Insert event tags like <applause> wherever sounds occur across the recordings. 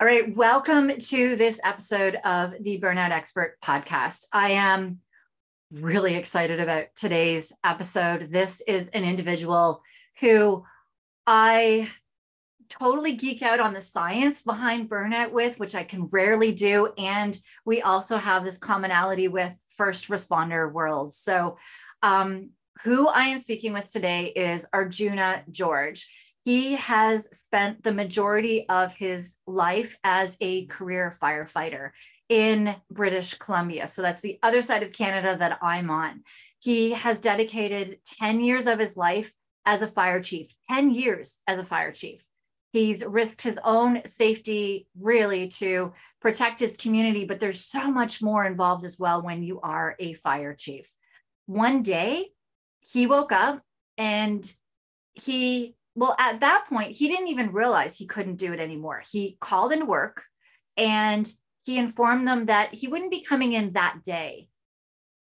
All right, welcome to this episode of the Burnout Expert podcast. I am really excited about today's episode. This is an individual who I totally geek out on the science behind burnout with, which I can rarely do. And we also have this commonality with first responder world. So, um, who I am speaking with today is Arjuna George. He has spent the majority of his life as a career firefighter in British Columbia. So that's the other side of Canada that I'm on. He has dedicated 10 years of his life as a fire chief, 10 years as a fire chief. He's risked his own safety really to protect his community, but there's so much more involved as well when you are a fire chief. One day he woke up and he, well, at that point, he didn't even realize he couldn't do it anymore. He called in work and he informed them that he wouldn't be coming in that day.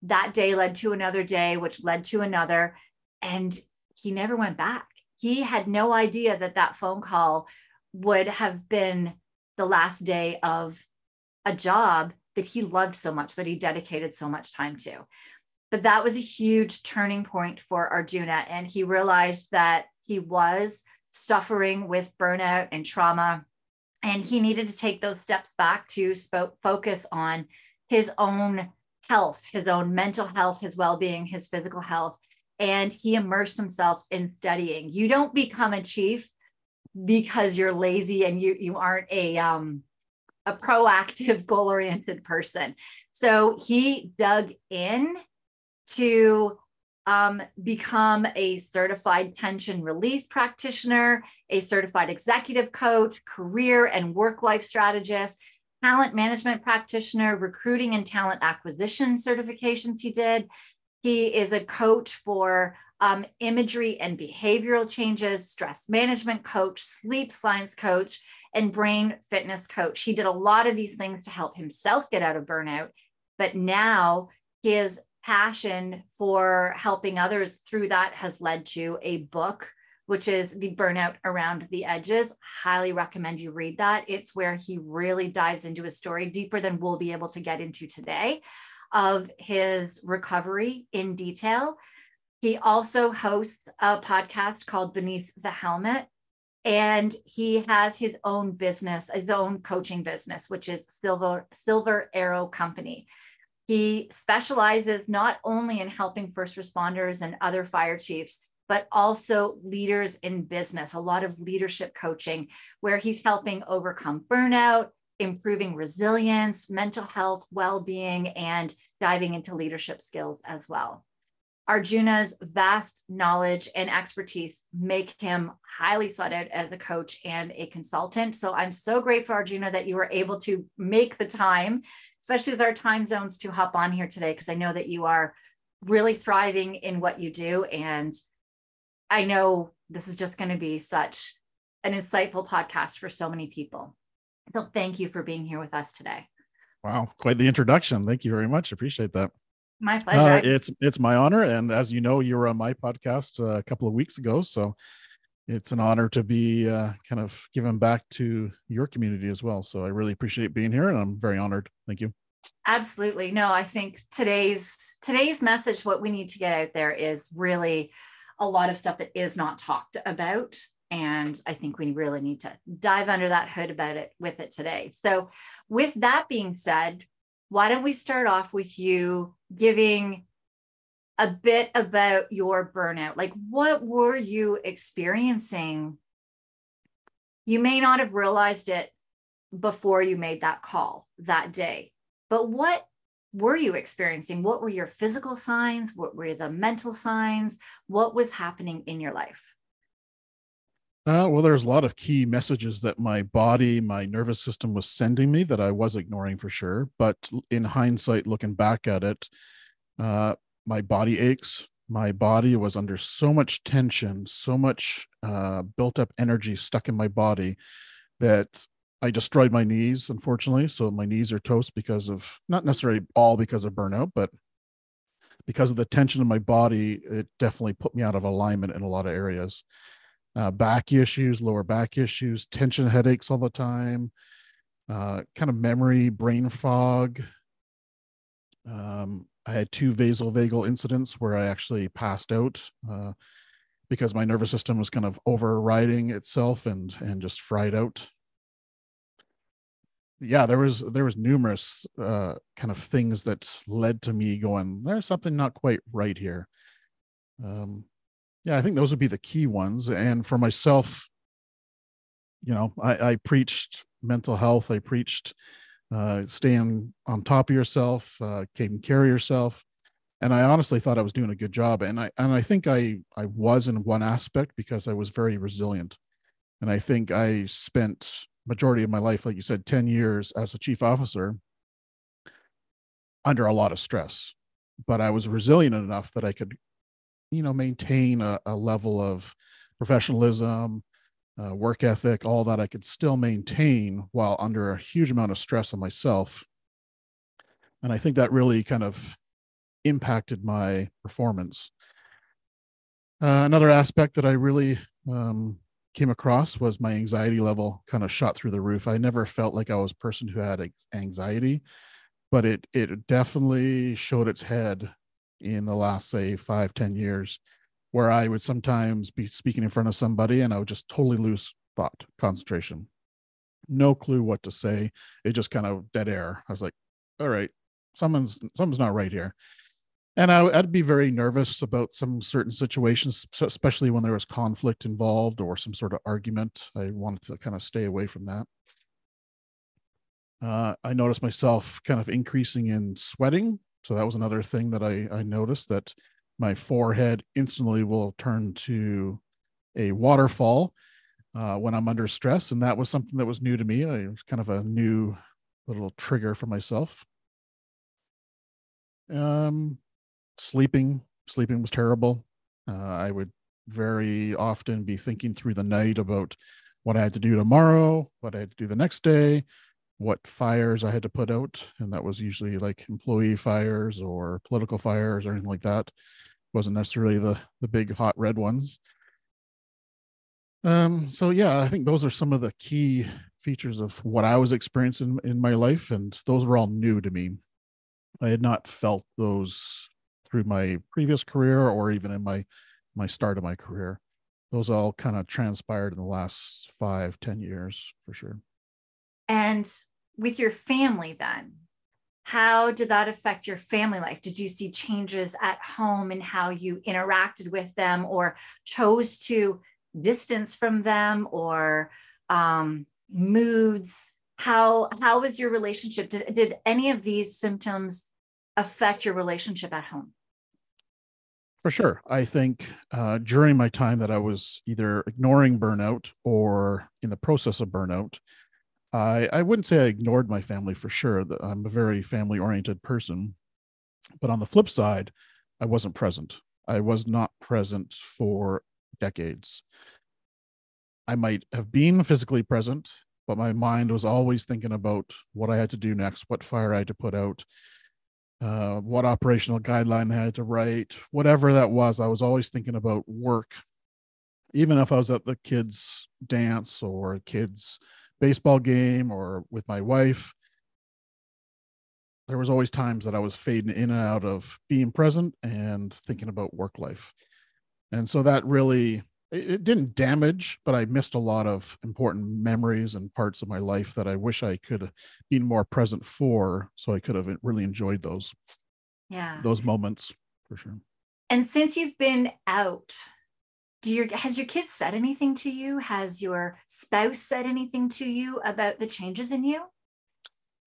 That day led to another day, which led to another. And he never went back. He had no idea that that phone call would have been the last day of a job that he loved so much, that he dedicated so much time to. But that was a huge turning point for Arjuna. And he realized that he was suffering with burnout and trauma and he needed to take those steps back to sp- focus on his own health, his own mental health, his well being, his physical health. And he immersed himself in studying. You don't become a chief because you're lazy and you, you aren't a, um, a proactive, <laughs> goal oriented person. So he dug in to um, become a certified tension release practitioner, a certified executive coach, career and work life strategist, talent management practitioner, recruiting and talent acquisition certifications he did. He is a coach for um, imagery and behavioral changes, stress management coach, sleep science coach, and brain fitness coach. He did a lot of these things to help himself get out of burnout. But now his passion for helping others through that has led to a book which is the burnout around the edges. Highly recommend you read that. It's where he really dives into a story deeper than we'll be able to get into today of his recovery in detail. He also hosts a podcast called beneath the helmet and he has his own business his own coaching business which is silver silver arrow company he specializes not only in helping first responders and other fire chiefs, but also leaders in business, a lot of leadership coaching, where he's helping overcome burnout, improving resilience, mental health, well being, and diving into leadership skills as well. Arjuna's vast knowledge and expertise make him highly sought out as a coach and a consultant. So I'm so grateful, Arjuna, that you were able to make the time, especially with our time zones, to hop on here today, because I know that you are really thriving in what you do. And I know this is just going to be such an insightful podcast for so many people. So thank you for being here with us today. Wow, quite the introduction. Thank you very much. Appreciate that. My uh, pleasure. Uh, it's it's my honor, and as you know, you were on my podcast uh, a couple of weeks ago, so it's an honor to be uh, kind of given back to your community as well. So I really appreciate being here, and I'm very honored. Thank you. Absolutely. No, I think today's today's message, what we need to get out there, is really a lot of stuff that is not talked about and i think we really need to dive under that hood about it with it today so with that being said why don't we start off with you giving a bit about your burnout? Like, what were you experiencing? You may not have realized it before you made that call that day, but what were you experiencing? What were your physical signs? What were the mental signs? What was happening in your life? Uh, well, there's a lot of key messages that my body, my nervous system was sending me that I was ignoring for sure. But in hindsight, looking back at it, uh, my body aches. My body was under so much tension, so much uh, built up energy stuck in my body that I destroyed my knees, unfortunately. So my knees are toast because of not necessarily all because of burnout, but because of the tension in my body, it definitely put me out of alignment in a lot of areas uh, back issues, lower back issues, tension headaches all the time, uh, kind of memory, brain fog. Um, I had two vasovagal incidents where I actually passed out uh, because my nervous system was kind of overriding itself and and just fried out. Yeah, there was there was numerous uh, kind of things that led to me going. There's something not quite right here. Um, yeah i think those would be the key ones. And for myself you know i, I preached mental health. I preached uh, staying on top of yourself uh, taking care of yourself. And i honestly thought i was doing a good job. And i and i think i i was in one aspect because i was very resilient. And i think i spent majority of my life like you said 10 years as a chief officer under a lot of stress. But i was resilient enough that i could you know maintain a, a level of professionalism uh, work ethic all that i could still maintain while under a huge amount of stress on myself. And i think that really kind of impacted my performance. Uh, another aspect that i really um, came across was my anxiety level kind of shot through the roof. I never felt like i was a person who had anxiety but it it definitely showed its head in the last say five ten years where i would sometimes be speaking in front of somebody and i would just totally lose thought concentration. No clue what to say. It just kind of dead air. I was like all right someone's someone's not right here. And I, would be very nervous about some certain situations especially when there was conflict involved or some sort of argument. I wanted to kind of stay away from that. Uh, i noticed myself kind of increasing in sweating so that was another thing that I, I noticed that my forehead instantly will turn to a waterfall uh, when I'm under stress. And that was something that was new to me. It was kind of a new little trigger for myself. Um, sleeping, sleeping was terrible. Uh, I would very often be thinking through the night about what I had to do tomorrow, what I had to do the next day, what fires I had to put out, and that was usually like employee fires or political fires or anything like that. Wasn't necessarily the the big hot red ones. Um, so yeah, I think those are some of the key features of what I was experiencing in my life, and those were all new to me. I had not felt those through my previous career or even in my my start of my career. Those all kind of transpired in the last five, ten years for sure. And with your family, then, how did that affect your family life? Did you see changes at home in how you interacted with them or chose to distance from them or um, moods? How, how was your relationship? Did, did any of these symptoms affect your relationship at home? For sure. I think uh, during my time that I was either ignoring burnout or in the process of burnout, I I wouldn't say I ignored my family for sure. I'm a very family oriented person, but on the flip side, I wasn't present. I was not present for decades. I might have been physically present, but my mind was always thinking about what I had to do next, what fire I had to put out, uh, what operational guideline I had to write, whatever that was. I was always thinking about work, even if I was at the kids' dance or kids' baseball game or with my wife there was always times that i was fading in and out of being present and thinking about work life and so that really it, it didn't damage, but I missed a lot of important memories and parts of my life that I wish I could have been more present for, so I could have really enjoyed those. Yeah. Those moments for sure. And since you've been out, do your has your kids said anything to you? Has your spouse said anything to you about the changes in you?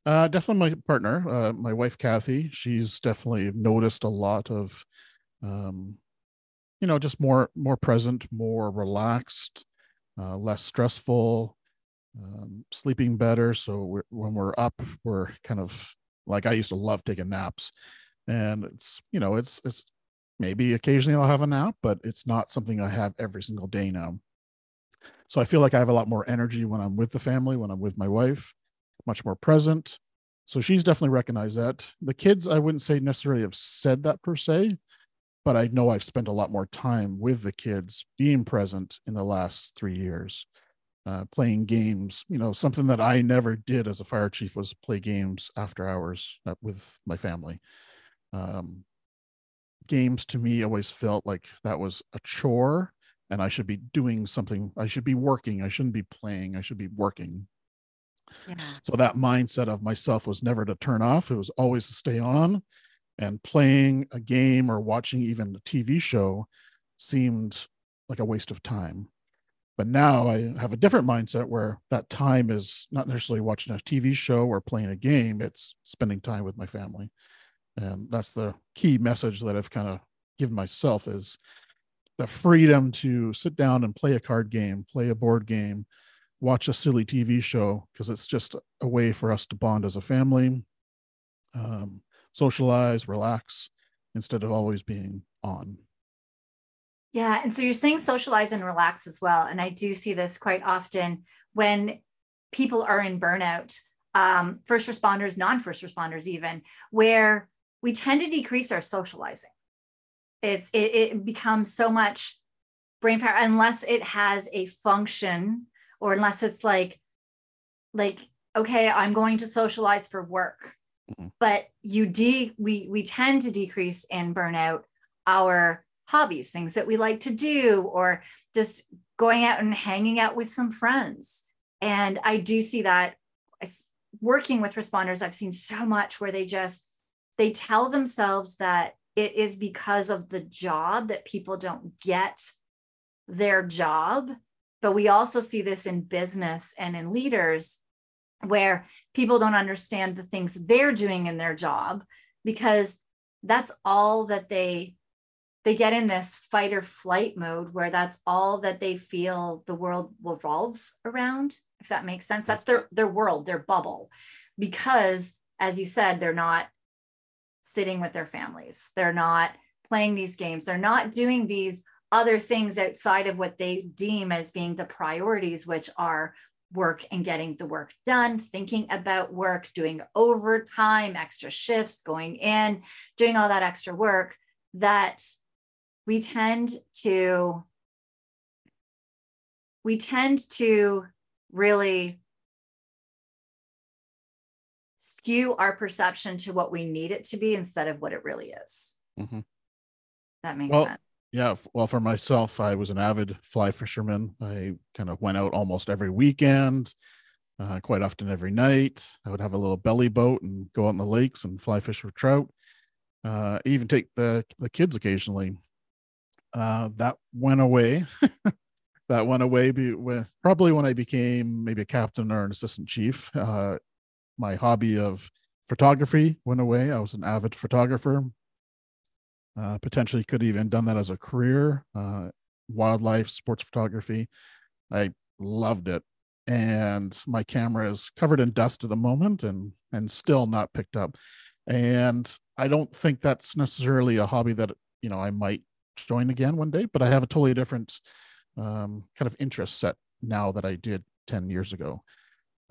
Uh, definitely my partner, uh, my wife Kathy. She's definitely noticed a lot of, um, you know, just more more present, more relaxed, uh, less stressful, um, sleeping better. So we're, when we're up, we're kind of like I used to love taking naps, and it's you know it's it's maybe occasionally I'll have a nap, but it's not something I have every single day now. So I feel like I have a lot more energy when I'm with the family, when I'm with my wife much more present. So she's definitely recognized that. The kids, I wouldn't say necessarily have said that per se, but I know I've spent a lot more time with the kids being present in the last three years, uh, playing games. You know, something that I never did as a fire chief was play games after hours uh, with my family. Um, games to me always felt like that was a chore and I should be doing something. I should be working. I shouldn't be playing. I should be working Yeah. so that mindset of myself was never to turn off, it was always to stay on. And playing a game or watching even a TV show seemed like a waste of time. But now I have a different mindset where that time is not necessarily watching a TV show or playing a game, it's spending time with my family. And that's the key message that I've kind of given myself is the freedom to sit down and play a card game, play a board game, watch a silly TV show because it's just a way for us to bond as a family, um, socialize, relax, instead of always being on. Yeah. And so you're saying socialize and relax as well. And I do see this quite often when people are in burnout, um, first responders, non first responders, even, where we tend to decrease our socializing. It's it, it becomes so much brain power unless it has a function or unless it's like like okay i'm going to socialize for work Mhm. but you de we we tend to decrease and burn out our hobbies things that we like to do or just going out and hanging out with some friends and i do see that working with responders i've seen so much where they just they tell themselves that it is because of the job that people don't get their job. But we also see this in business and in leaders where people don't understand the things they're doing in their job because that's all that they they get in this fight or flight mode where that's all that they feel the world revolves around if that makes sense. That's their their world their bubble. Because as you said they're not sitting with their families. They're not playing these games. They're not doing these other things outside of what they deem as being the priorities, which are work and getting the work done, thinking about work, doing overtime, extra shifts, going in, doing all that extra work, that we tend to we tend to really skew our perception to what we need it to be instead of what it really is. Mhm. That makes Well, sense. Yeah, well, for myself, I was an avid fly fisherman. I kind of went out almost every weekend, uh, quite often every night. I would have a little belly boat and go out in the lakes and fly fish for trout. Uh, even take the the kids occasionally. Uh, that went away. <laughs> that went away be, when, probably when I became maybe a captain or an assistant chief. Uh, my hobby of photography went away. I was an avid photographer. Uh, potentially could have even done that as a career. Uh, wildlife sports photography. I loved it. And my camera is covered in dust at the moment and and still not picked up. And i don't think that's necessarily a hobby that you know i might join again one day but i have a totally different um, kind of interest set now that i did 10 years ago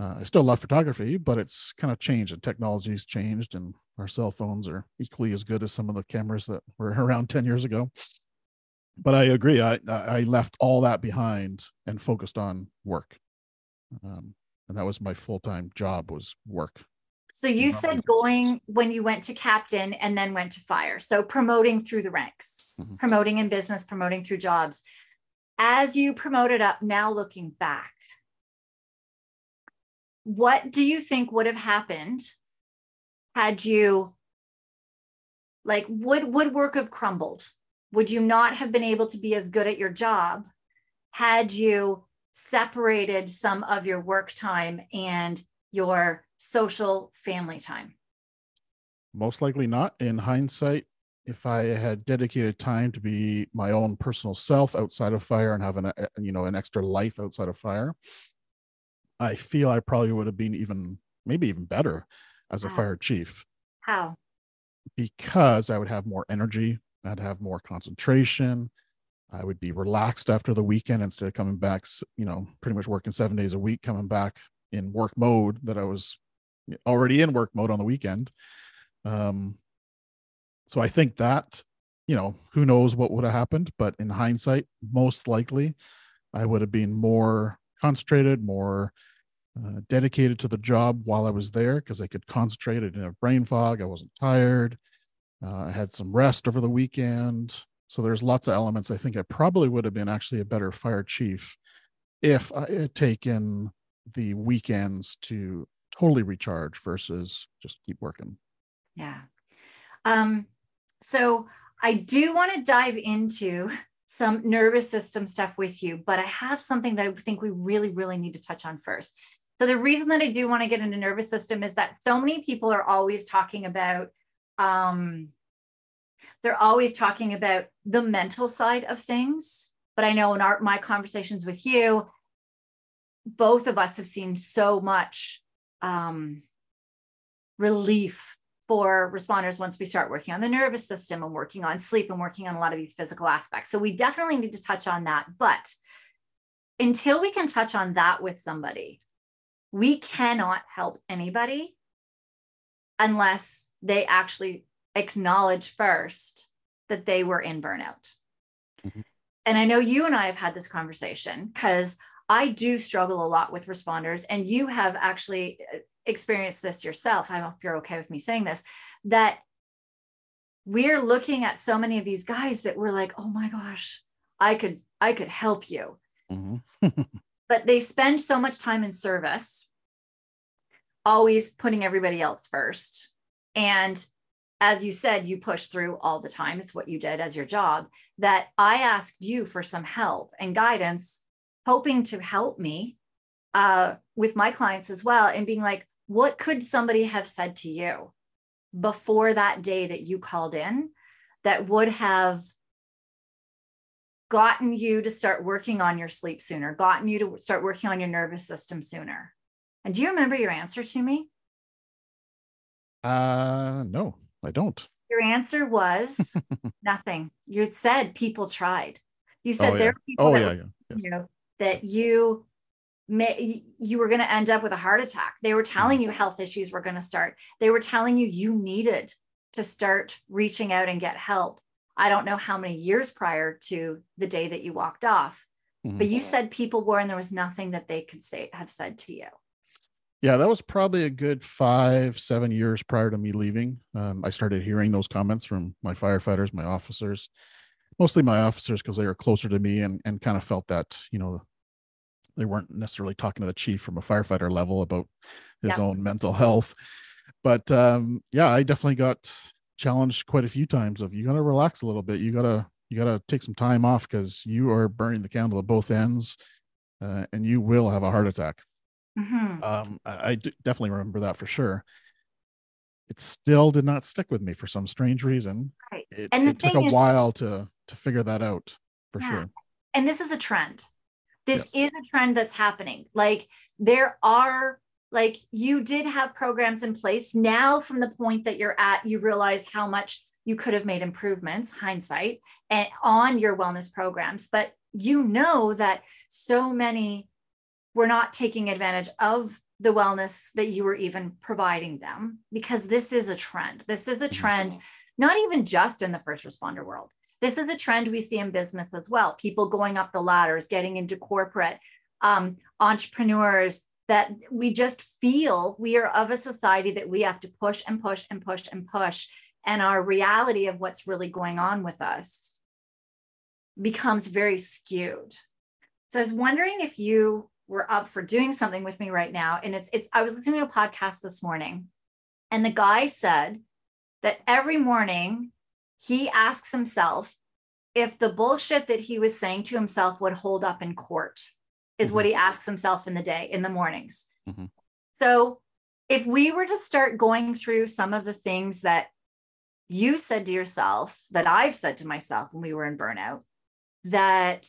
uh, I still love photography, but it's kind of changed and technology's changed, and our cell phones are equally as good as some of the cameras that were <laughs> around 10 years ago. But I agree. I I left all that behind and focused on work, um, and that was my full time job was work. So you Not said going when you went to captain and then went to fire. So promoting through the ranks, Mhm. promoting in business, promoting through jobs. as you promoted up, now looking back, what do you think would have happened had you like would would have crumbled? Would you not have been able to be as good at your job had you separated some of your work time and your social family time? Most likely not. In hindsight if i had dedicated time to be my own personal self outside of fire and having a you know an extra life outside of fire I feel I probably would have been even maybe even better as a fire chief. How? Because I would have more energy, I'd have more concentration, I would be relaxed after the weekend instead of coming back, you know, pretty much working 7 days a week coming back in work mode that I was already in work mode on the weekend. Um so I think that you know, who knows what would have happened, but in hindsight, most likely I would have been more concentrated, more uh, dedicated to the job while I was there because I could concentrate. I didn't have brain fog. I wasn't tired. Uh, I had some rest over the weekend. So there's lots of elements. I think I probably would have been actually a better fire chief if I had taken the weekends to totally recharge versus just keep working. Yeah. Um, so I do want to dive into some nervous system stuff with you, but I have something that I think we really, really need to touch on first. So the reason that I do want to get into nervous system is that so many people are always talking about um, they're always talking about the mental side of things. But I know in our my conversations with you, both of us have seen so much um, relief for responders once we start working on the nervous system and working on sleep and working on a lot of these physical aspects. So we definitely need to touch on that. But until we can touch on that with somebody, we cannot help anybody unless they actually acknowledge first that they were in burnout. Mm-hmm. And I know you and I have had this conversation because I do struggle a lot with responders, and you have actually uh, experienced this yourself. I hope you're okay with me saying this that we're looking at so many of these guys that we're like, oh my gosh, I could, I could help you. Mm-hmm. <laughs> but they spend so much time in service, always putting everybody else first. And as you said, you push through all the time. It's what you did as your job. That I asked you for some help and guidance, hoping to help me uh, with my clients as well, and being like, what could somebody have said to you before that day that you called in that would have gotten you to start working on your sleep sooner, gotten you to start working on your nervous system sooner. And do you remember your answer to me? Uh no, I don't. Your answer was <laughs> nothing. You said people tried. You said oh, there yeah. are people oh, that, yeah, were, yeah. You know, that you may, you were going to end up with a heart attack. They were telling Mm. you health issues were going to start. They were telling you you needed to start reaching out and get help. I don't know how many years prior to the day that you walked off, Mhm. but you said people were, and there was nothing that they could say have said to you. Yeah, that was probably a good five, seven years prior to me leaving. Um, I started hearing those comments from my firefighters, my officers, mostly my officers because they were closer to me and, and kind of felt that, you know, they weren't necessarily talking to the chief from a firefighter level about his Yeah. own mental health. But um, yeah, I definitely got challenged quite a few times of you got to relax a little bit. You got to, you got to take some time off because you are burning the candle at both ends uh, and you will have a heart attack. Mhm. Um, I, definitely remember that for sure. It still did not stick with me for some strange reason. Right. It, And the it took a is- while to to figure that out for Yeah. sure. and this is a trend this is a trend that's happening like there are like you did have programs in place. Now from the point that you're at you realize how much you could have made improvements hindsight and on your wellness programs. But you know that so many were not taking advantage of the wellness that you were even providing them because this is a trend. This is a Mhm. trend not even just in the first responder world. This is a trend we see in business as well. People going up the ladders getting into corporate um, entrepreneurs that we just feel we are of a society that we have to push and push and push and push and our reality of what's really going on with us becomes very skewed So I was wondering if you were up for doing something with me right now. And it's it's I was listening to a podcast this morning, and the guy said that every morning he asks himself if the bullshit that he was saying to himself would hold up in court, is mm-hmm. what he asks himself in the day, in the mornings. Mm-hmm. So if we were to start going through some of the things that you said to yourself, that I've said to myself when we were in burnout, that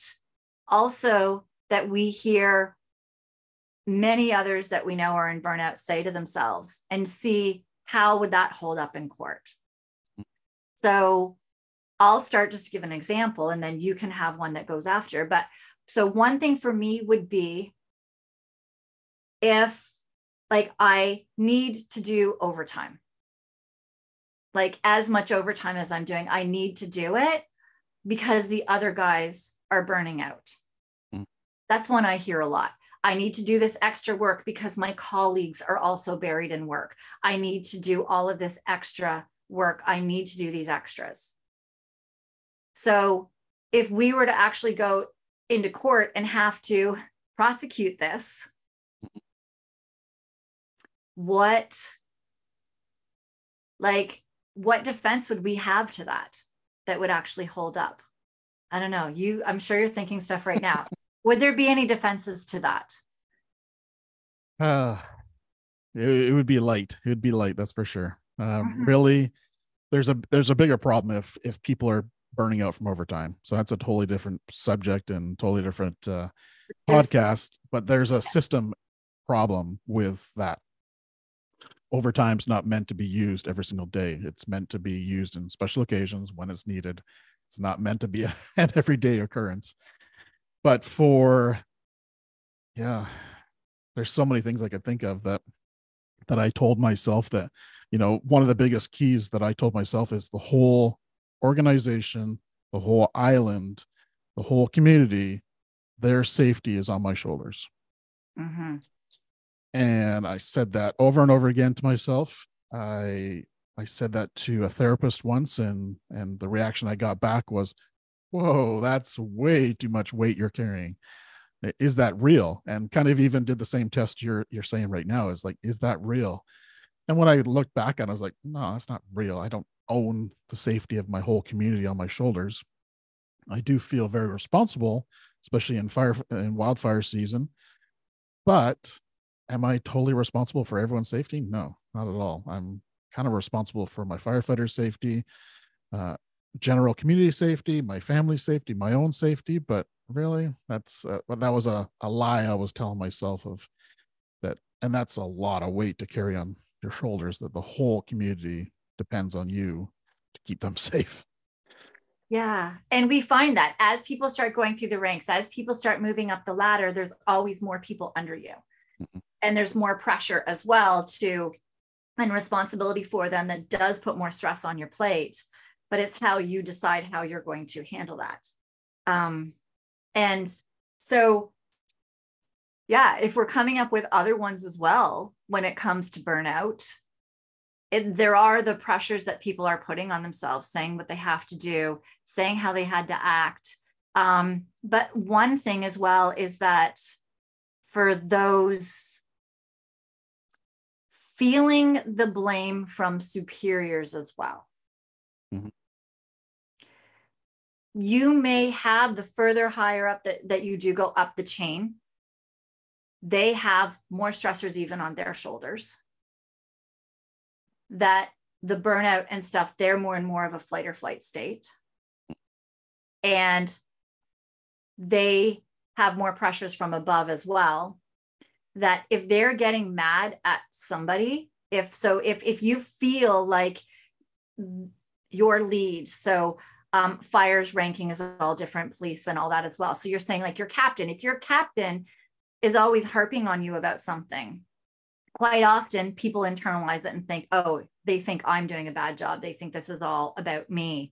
also that we hear many others that we know are in burnout say to themselves and see how would that hold up in court so i'll start just to give an example and then you can have one that goes after but so one thing for me would be if like i need to do overtime like as much overtime as i'm doing i need to do it because the other guys are burning out mm. that's one i hear a lot I need to do this extra work because my colleagues are also buried in work. I need to do all of this extra work. I need to do these extras. So, if we were to actually go into court and have to prosecute this, what like what defense would we have to that that would actually hold up? I don't know. You I'm sure you're thinking stuff right now. <laughs> Would there be any defenses to that? Uh, it, it would be light. It would be light, that's for sure. Mm-hmm. Really, there's a there's a bigger problem if if people are burning out from overtime. So that's a totally different subject and totally different uh, podcast. But there's a system problem with that. Overtime's not meant to be used every single day. It's meant to be used in special occasions when it's needed. It's not meant to be <laughs> an everyday occurrence but for yeah there's so many things i could think of that that i told myself that you know one of the biggest keys that i told myself is the whole organization the whole island the whole community their safety is on my shoulders mm-hmm. and i said that over and over again to myself i i said that to a therapist once and and the reaction i got back was whoa, that's way too much weight you're carrying. Is that real? And kind of even did the same test you're you're saying right now is like, is that real? And when I looked back on, it, I was like, no, that's not real. I don't own the safety of my whole community on my shoulders. I do feel very responsible, especially in fire in wildfire season. But am I totally responsible for everyone's safety? No, not at all. I'm kind of responsible for my firefighter safety, uh, general community safety, my family safety, my own safety. But really, that's uh, that was a, a lie I was telling myself of that. And that's a lot of weight to carry on your shoulders that the whole community depends on you to keep them <laughs> safe. Yeah. And we find that as people start going through the ranks, as people start moving up the ladder, there's always more people under you. Mm-hmm. And there's more pressure as well to and responsibility for them that does put more stress on your plate but it's how you decide how you're going to handle that. Um, and so, yeah, if we're coming up with other ones as well when it comes to burnout, it, there are the pressures that people are putting on themselves, saying what they have to do, saying how they had to act. Um, but one thing as well is that for those feeling the blame from superiors as well. Mm-hmm you may have the further higher up that, that you do go up the chain, they have more stressors even on their shoulders. That the burnout and stuff, they're more and more of a flight or flight state. And they have more pressures from above as well. That if they're getting mad at somebody, if so, if if you feel like your lead, so um, fires ranking is all different police and all that as well. So you're saying like your captain, if your captain is always harping on you about something, quite often people internalize it and think, oh, they think I'm doing a bad job. They think this is all about me.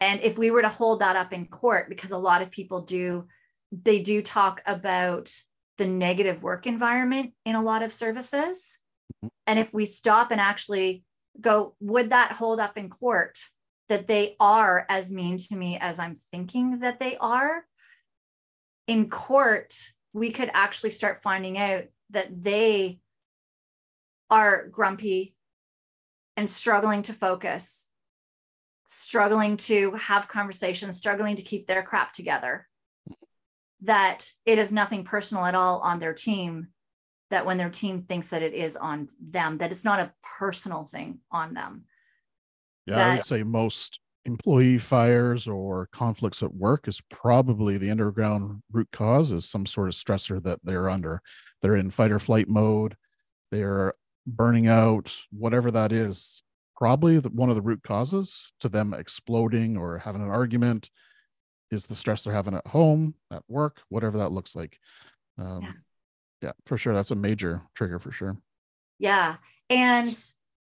And if we were to hold that up in court, because a lot of people do, they do talk about the negative work environment in a lot of services. Mm-hmm. And if we stop and actually go, would that hold up in court? that they are as mean to me as I'm thinking that they are, in court, we could actually start finding out that they are grumpy and struggling to focus, struggling to have conversations, struggling to keep their crap together. That it is nothing personal at all on their team. That when their team thinks that it is on them, that it's not a personal thing on them. Yeah, that, I would say most employee fires or conflicts at work is probably the underground root cause is some sort of stressor that they're under. They're in fight or flight mode. They're burning out, whatever that is. Probably the, one of the root causes to them exploding or having an argument is the stress they're having at home, at work, whatever that looks like. Um, yeah. yeah, for sure. That's a major trigger for sure. Yeah. And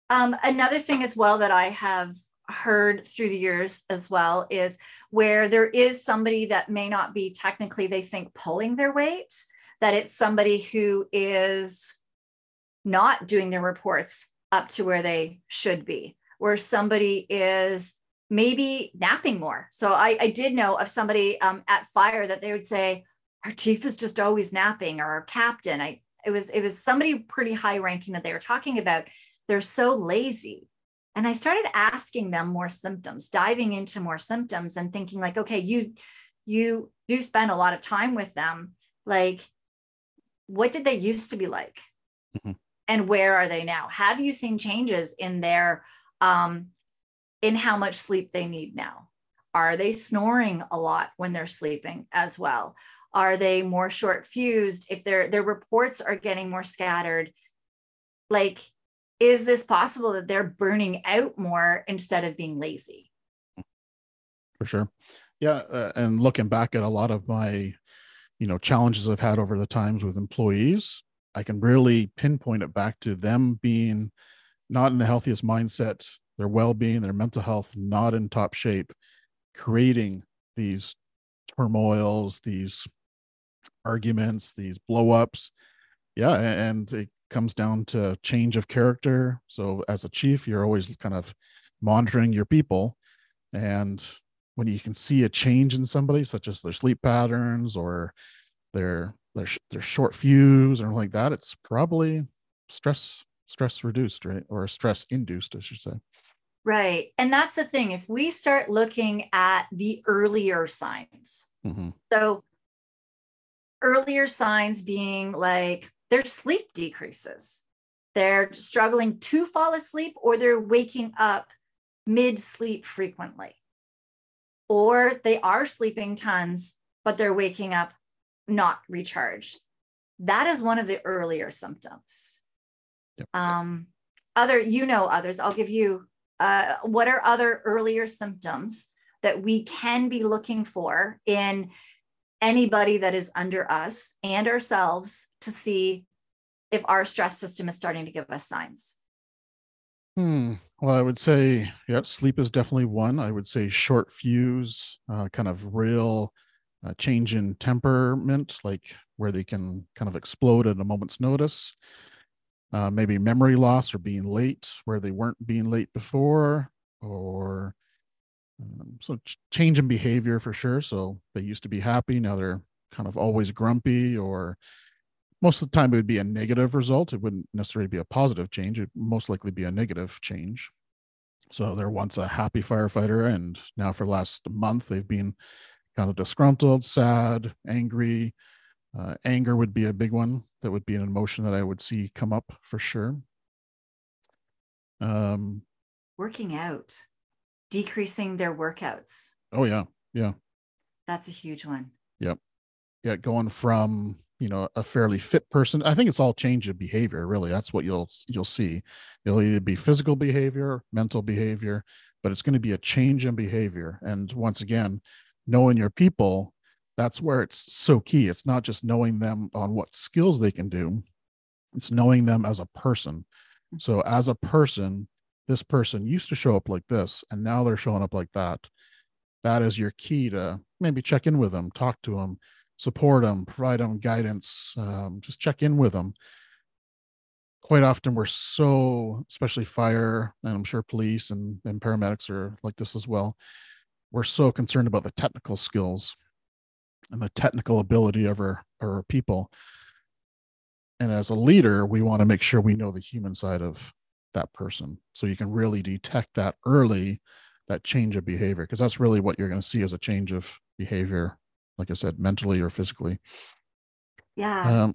um, another thing as well that I have heard through the years as well is where there is somebody that may not be technically they think pulling their weight that it's somebody who is not doing their reports up to where they should be where somebody is maybe napping more. So i, I did know of somebody um, at fire that they would say our chief is just always napping or our captain. I it was it was somebody pretty high ranking that they were talking about. They're so lazy and i started asking them more symptoms diving into more symptoms and thinking like okay you you you spend a lot of time with them. Like what did they used to be like? Mm-hmm. and where are they now? Have you seen changes in their um in how much sleep they need now? Are they snoring a lot when they're sleeping as well? Are they more short fused if their their reports are getting more scattered like is this possible that they're burning out more instead of being lazy? For sure. Yeah. Uh, and looking back at a lot of my, you know, challenges I've had over the times with employees, I can really pinpoint it back to them being not in the healthiest mindset, their well being, their mental health not in top shape, creating these turmoils, these arguments, these blow ups. Yeah. And it comes down to change of character. So as a chief, you're always kind of monitoring your people. And when you can see a change in somebody, such as their sleep patterns or their their their short fuse or like that, it's probably stress stress reduced, right? Or stress induced, I should say. Right. And that's the thing. If we start looking at the earlier signs, mm-hmm. so earlier signs being like their sleep decreases. They're struggling to fall asleep or they're waking up mid sleep frequently. Or they are sleeping tons, but they're waking up not recharged. That is one of the earlier symptoms. Yep. Um, other, you know, others, I'll give you uh, what are other earlier symptoms that we can be looking for in anybody that is under us and ourselves to see if our stress system is starting to give us signs? Hmm. Well, I would say, yeah, sleep is definitely one. I would say short fuse, uh, kind of real uh, change in temperament, like where they can kind of explode at a moment's notice. Uh, maybe memory loss or being late where they weren't being late before, or um, so ch- change in behavior for sure. So they used to be happy, now they're kind of always grumpy, or most of the time it would be a negative result. It wouldn't necessarily be a positive change. It'd most likely be a negative change. So they're once a happy firefighter, and now for the last month they've been kind of disgruntled, sad, angry. Uh, anger would be a big one. That would be an emotion that I would see come up for sure. Um, Working out, decreasing their workouts. Oh yeah, yeah. That's a huge one. Yep. Yeah, going from you know a fairly fit person i think it's all change of behavior really that's what you'll you'll see. It'll either be physical behavior mental behavior but it's going to be a change in behavior and once again knowing your people that's where it's so key. It's not just knowing them on what skills they can do it's knowing them as a person. So as a person this person used to show up like this and now they're showing up like that. That is your key to maybe check in with them talk to them support them, provide them guidance, um, just check in with them. Quite often, we're so, especially fire, and I'm sure police and, and paramedics are like this as well. We're so concerned about the technical skills. and the technical ability of our, our people. And as a leader, we want to make sure we know the human side of that person. So you can really detect that early, that change of behavior, because that's really what you're going to see as a change of behavior, like I said, mentally or physically. Yeah. Um,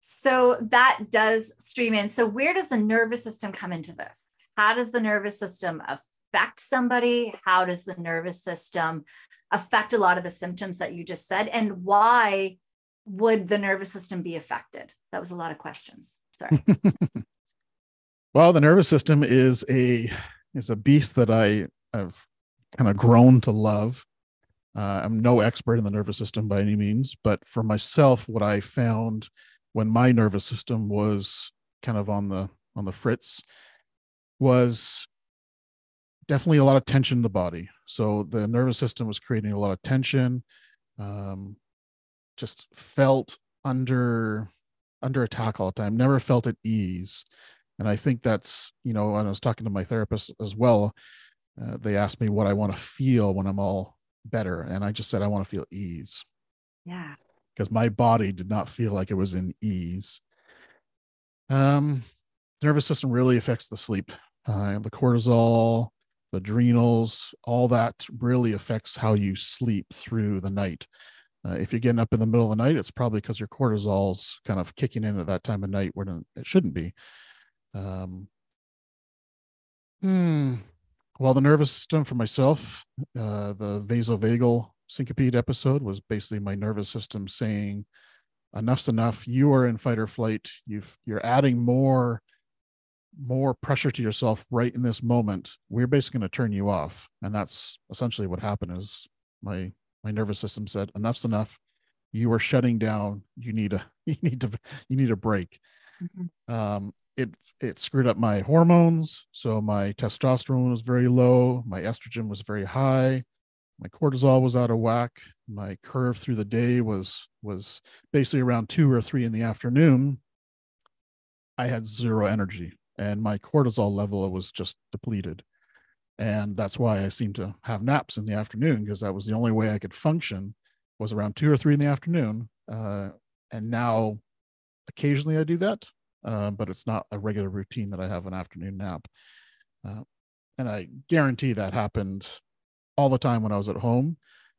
so that does stream in. So where does the nervous system come into this? How does the nervous system affect somebody? How does the nervous system affect a lot of the symptoms that you just said? And why would the nervous system be affected? That was a lot of questions. Sorry. <laughs> well, the nervous system is a is a beast that I have kind of grown to love. Uh, I'm no expert in the nervous system by any means, but for myself, what I found when my nervous system was kind of on the on the fritz was definitely a lot of tension in the body. So the nervous system was creating a lot of tension. Um, just felt under under attack all the time. Never felt at ease. And I think that's you know, when I was talking to my therapist as well, uh, they asked me what I want to feel when I'm all better, and I just said I want to feel ease. Yeah. Because my body did not feel like it was in ease. Um, nervous system really affects the sleep. Uh, the cortisol, the adrenals, all that really affects how you sleep through the night. Uh, if you're getting up in the middle of the night, it's probably because your cortisol's kind of kicking in at that time of night when it shouldn't be. Um, hmm. Well, the nervous system for myself, uh, the vasovagal syncopete episode was basically my nervous system saying, "Enough's enough. You are in fight or flight. You've you're adding more more pressure to yourself right in this moment, we're basically going to turn you off. And that's essentially what happened is my my nervous system said, enough's enough. You are shutting down. You need a <laughs> you need to you need a break. Mm-hmm. Um, it it screwed up my hormones. So my testosterone was very low, my estrogen was very high, my cortisol was out of whack. My curve through the day was was basically around two or three in the afternoon. I had zero energy and my cortisol level was just depleted and that's why i seem to have naps in the afternoon because that was the only way i could function was around two or three in the afternoon uh, and now occasionally i do that uh, but it's not a regular routine that i have an afternoon nap uh, and i guarantee that happened all the time when i was at home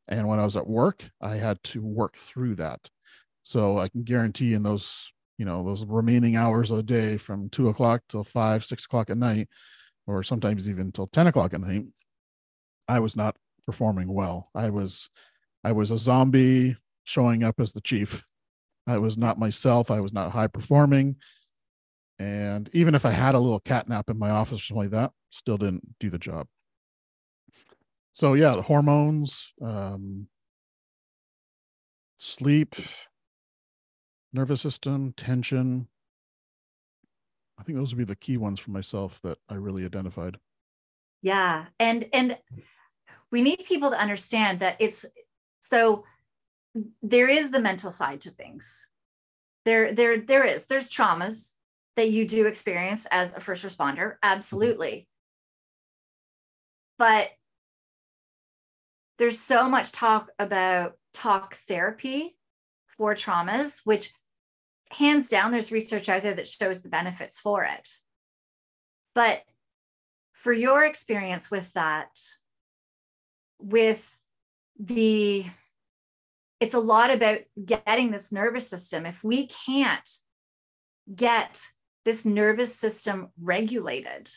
and when i was at work i had to work through that. So i can guarantee in those you know those remaining hours of the day from two o'clock till five six o'clock at night or sometimes even till 10 o'clock at night i was not performing well. I was i was a zombie showing up as the chief. I was not myself. I was not high performing and even if i had a little cat nap in my office or something like that still didn't do the job so yeah the hormones um, sleep nervous system, tension. I think those would be the key ones for myself that I really identified. Yeah. And and we need people to understand that it's so there is the mental side to things. There there there is. There's traumas that you do experience as a first responder, mm-hmm. absolutely. But there's so much talk about talk therapy for traumas, which hands down, there's research out there that shows the benefits for it. But for your experience with that, with the, it's a lot about getting this nervous system. If we can't get this nervous system regulated,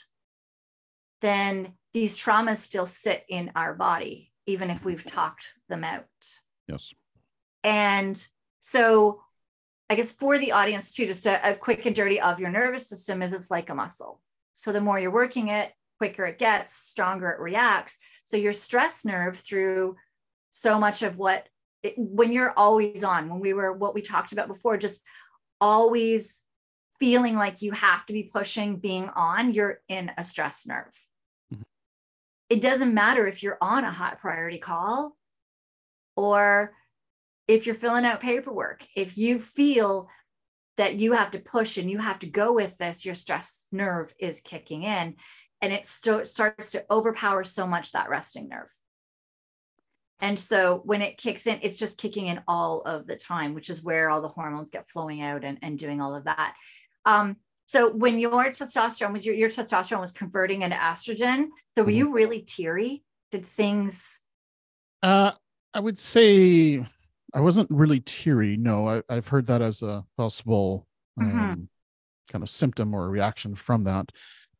then these traumas still sit in our body, even if we've talked them out. Yes. And so I guess for the audience too, just a, a quick and dirty of your nervous system is it's like a muscle. So the more you're working it, quicker it gets, stronger it reacts. So your stress nerve through so much of what it, when you're always on, when we were what we talked about before, just always feeling like you have to be pushing, being on, you're in a stress nerve. Mm-hmm. It doesn't matter if you're on a high priority call or if you're filling out paperwork, if you feel that you have to push and you have to go with this, your stress nerve is kicking in and it st- starts to overpower so much that resting nerve. And so when it kicks in, it's just kicking in all of the time, which is where all the hormones get flowing out and, and doing all of that. Um, so when your testosterone was your, your testosterone was converting into estrogen, so were mm-hmm. you really teary? Did things uh I would say I wasn't really teary. No, I, have heard that as a possible um, mm-hmm. kind of symptom or reaction from that.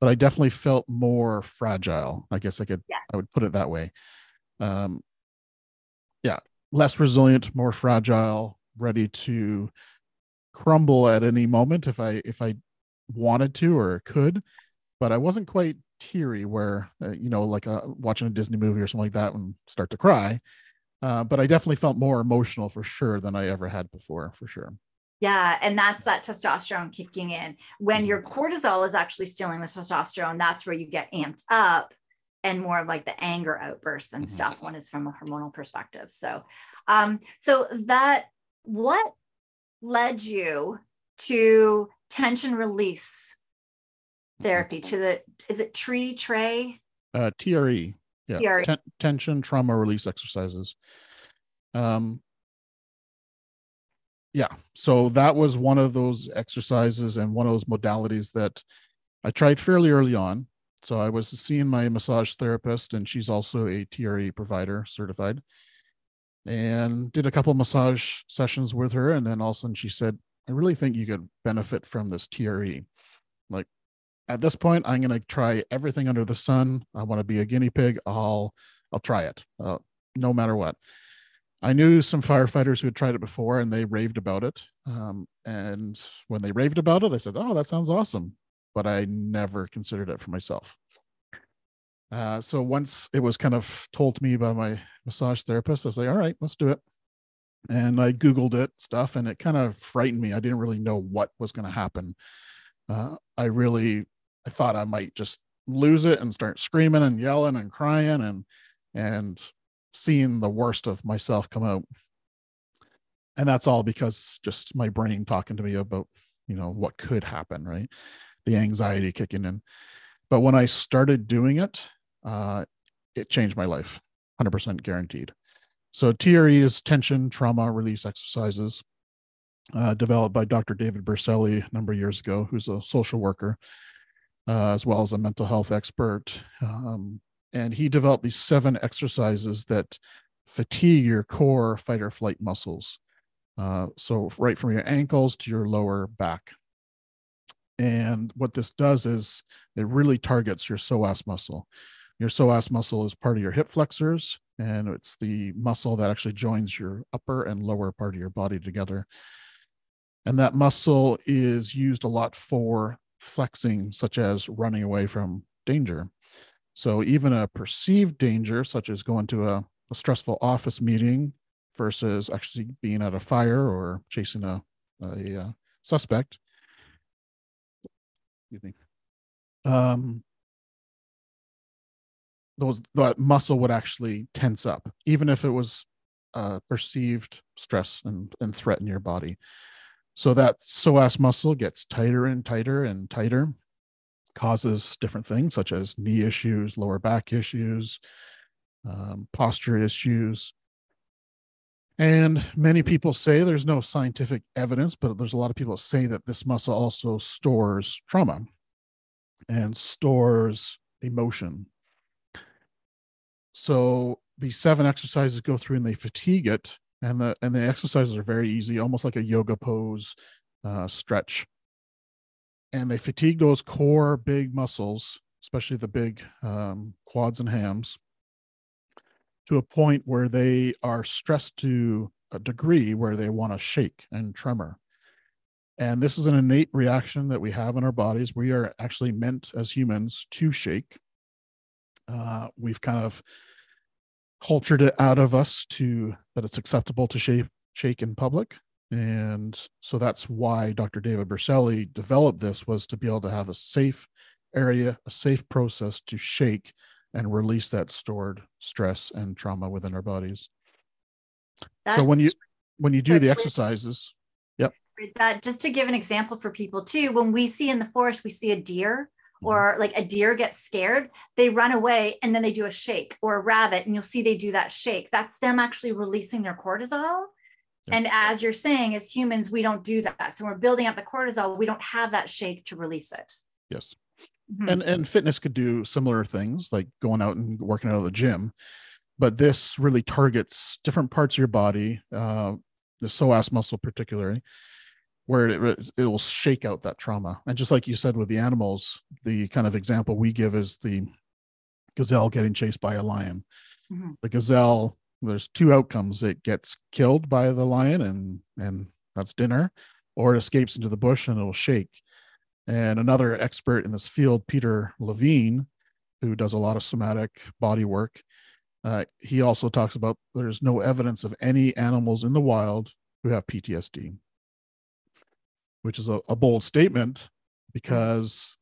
But I definitely felt more fragile. I guess I could yeah. I would put it that way. Um, yeah, less resilient, more fragile, ready to crumble at any moment if I if I wanted to or could. But I wasn't quite teary where uh, you know like uh, watching a Disney movie or something like that and start to cry. Uh, but I definitely felt more emotional for sure than I ever had before, for sure. Yeah, and that's that testosterone kicking in. When your mm-hmm. cortisol is actually stealing the testosterone, that's where you get amped up and more of like the anger outbursts and mm-hmm. stuff when it's from a hormonal perspective. So, um, so that what led you to tension release therapy mm-hmm. to the is it tree tray? Uh, TRE yeah. Ten- tension trauma release exercises. Um yeah so that was one of those exercises and one of those modalities that i tried fairly early on. So i was seeing my massage therapist and she's also a tre provider certified and did a couple massage sessions with her. And then all of a sudden she said i really think you could benefit from this tre like at this point i'm going to try everything under the sun. I want to be a guinea pig. I'll i'll try it uh, no matter what. I knew some firefighters who had tried it before and they raved about it. Um, and when they raved about it i said oh that sounds awesome. But i never considered it for myself uh, so once it was kind of told to me by my massage therapist i was like all right let's do it and i googled it stuff and it kind of frightened me i didn't really know what was going to happen uh, I really I thought I might just lose it and start screaming and yelling and crying and and seeing the worst of myself come out. And that's all because just my brain talking to me about, you know, what could happen, right? The anxiety kicking in. But when I started doing it, uh, it changed my life, 100% guaranteed. So TRE is tension trauma release exercises, uh, developed by Dr. David Berceli a number of years ago, who's a social worker uh, as well as a mental health expert. Um, and he developed these seven exercises that fatigue your core fight or flight muscles. Uh, so, right from your ankles to your lower back. And what this does is it really targets your psoas muscle. Your psoas muscle is part of your hip flexors, and it's the muscle that actually joins your upper and lower part of your body together. And that muscle is used a lot for flexing, such as running away from danger. So, even a perceived danger, such as going to a, a stressful office meeting versus actually being at a fire or chasing a, a, a uh, suspect, excuse um, those that muscle would actually tense up, even if it was uh, perceived stress and, and threat in your body. So that psoas muscle gets tighter and tighter and tighter, causes different things such as knee issues, lower back issues, um, posture issues. And many people say there's no scientific evidence, but there's a lot of people say that this muscle also stores trauma and stores emotion. So these seven exercises go through and they fatigue it and the and the exercises are very easy almost like a yoga pose uh, stretch and they fatigue those core big muscles especially the big um, quads and hams to a point where they are stressed to a degree where they want to shake and tremor. And this is an innate reaction that we have in our bodies. We are actually meant as humans to shake. Uh, we've kind of cultured it out of us to that it's acceptable to shake shake in public. And so that's why dr david berceli developed this was to be able to have a safe area a safe process to shake and release that stored stress and trauma within our bodies that's, so when you when you do the exercises yep that just to give an example for people too when we see in the forest we see a deer mm-hmm. or like a deer gets scared, they run away and then they do a shake or a rabbit and you'll see they do that shake. That's them actually releasing their cortisol. Yeah. And as you're saying, as humans, we don't do that. So we're building up the cortisol. We don't have that shake to release it. Yes. Mm-hmm. And and fitness could do similar things like going out and working out of the gym, but this really targets different parts of your body, uh, the psoas muscle particularly, where it, it will shake out that trauma. And just like you said with the animals, the kind of example we give is the gazelle getting chased by a lion. Mm-hmm. The gazelle, there's two outcomes: it gets killed by the lion, and and that's dinner, or it escapes into the bush and it'll shake. And another expert in this field, Peter Levine, who does a lot of somatic body work, uh, he also talks about there's no evidence of any animals in the wild who have PTSD, which is a, a bold statement because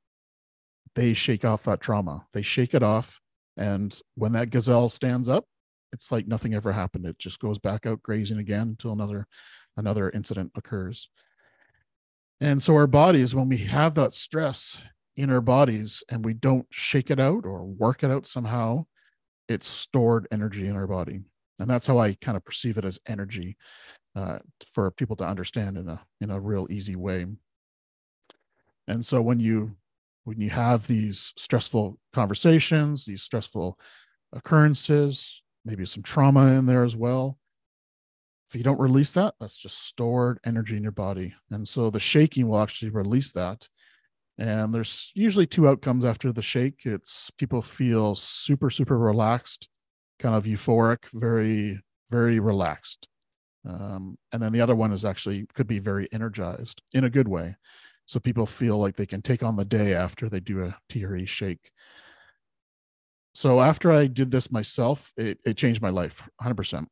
they shake off that trauma. They shake it off. And when that gazelle stands up, it's like nothing ever happened. It just goes back out grazing again until another another incident occurs. And so our bodies, when we have that stress in our bodies and we don't shake it out or work it out somehow, it's stored energy in our body. And that's how I kind of perceive it as energy uh, for people to understand in a in a real easy way. And so when you when you have these stressful conversations, these stressful occurrences, maybe some trauma in there as well, if you don't release that, that's just stored energy in your body. And so the shaking will actually release that. And there's usually two outcomes after the shake. It's people feel super, super relaxed, kind of euphoric, very, very relaxed. Um, and then the other one is actually could be very energized in a good way. So people feel like they can take on the day after they do a TRE shake. So after I did this myself, it, it changed my life 100%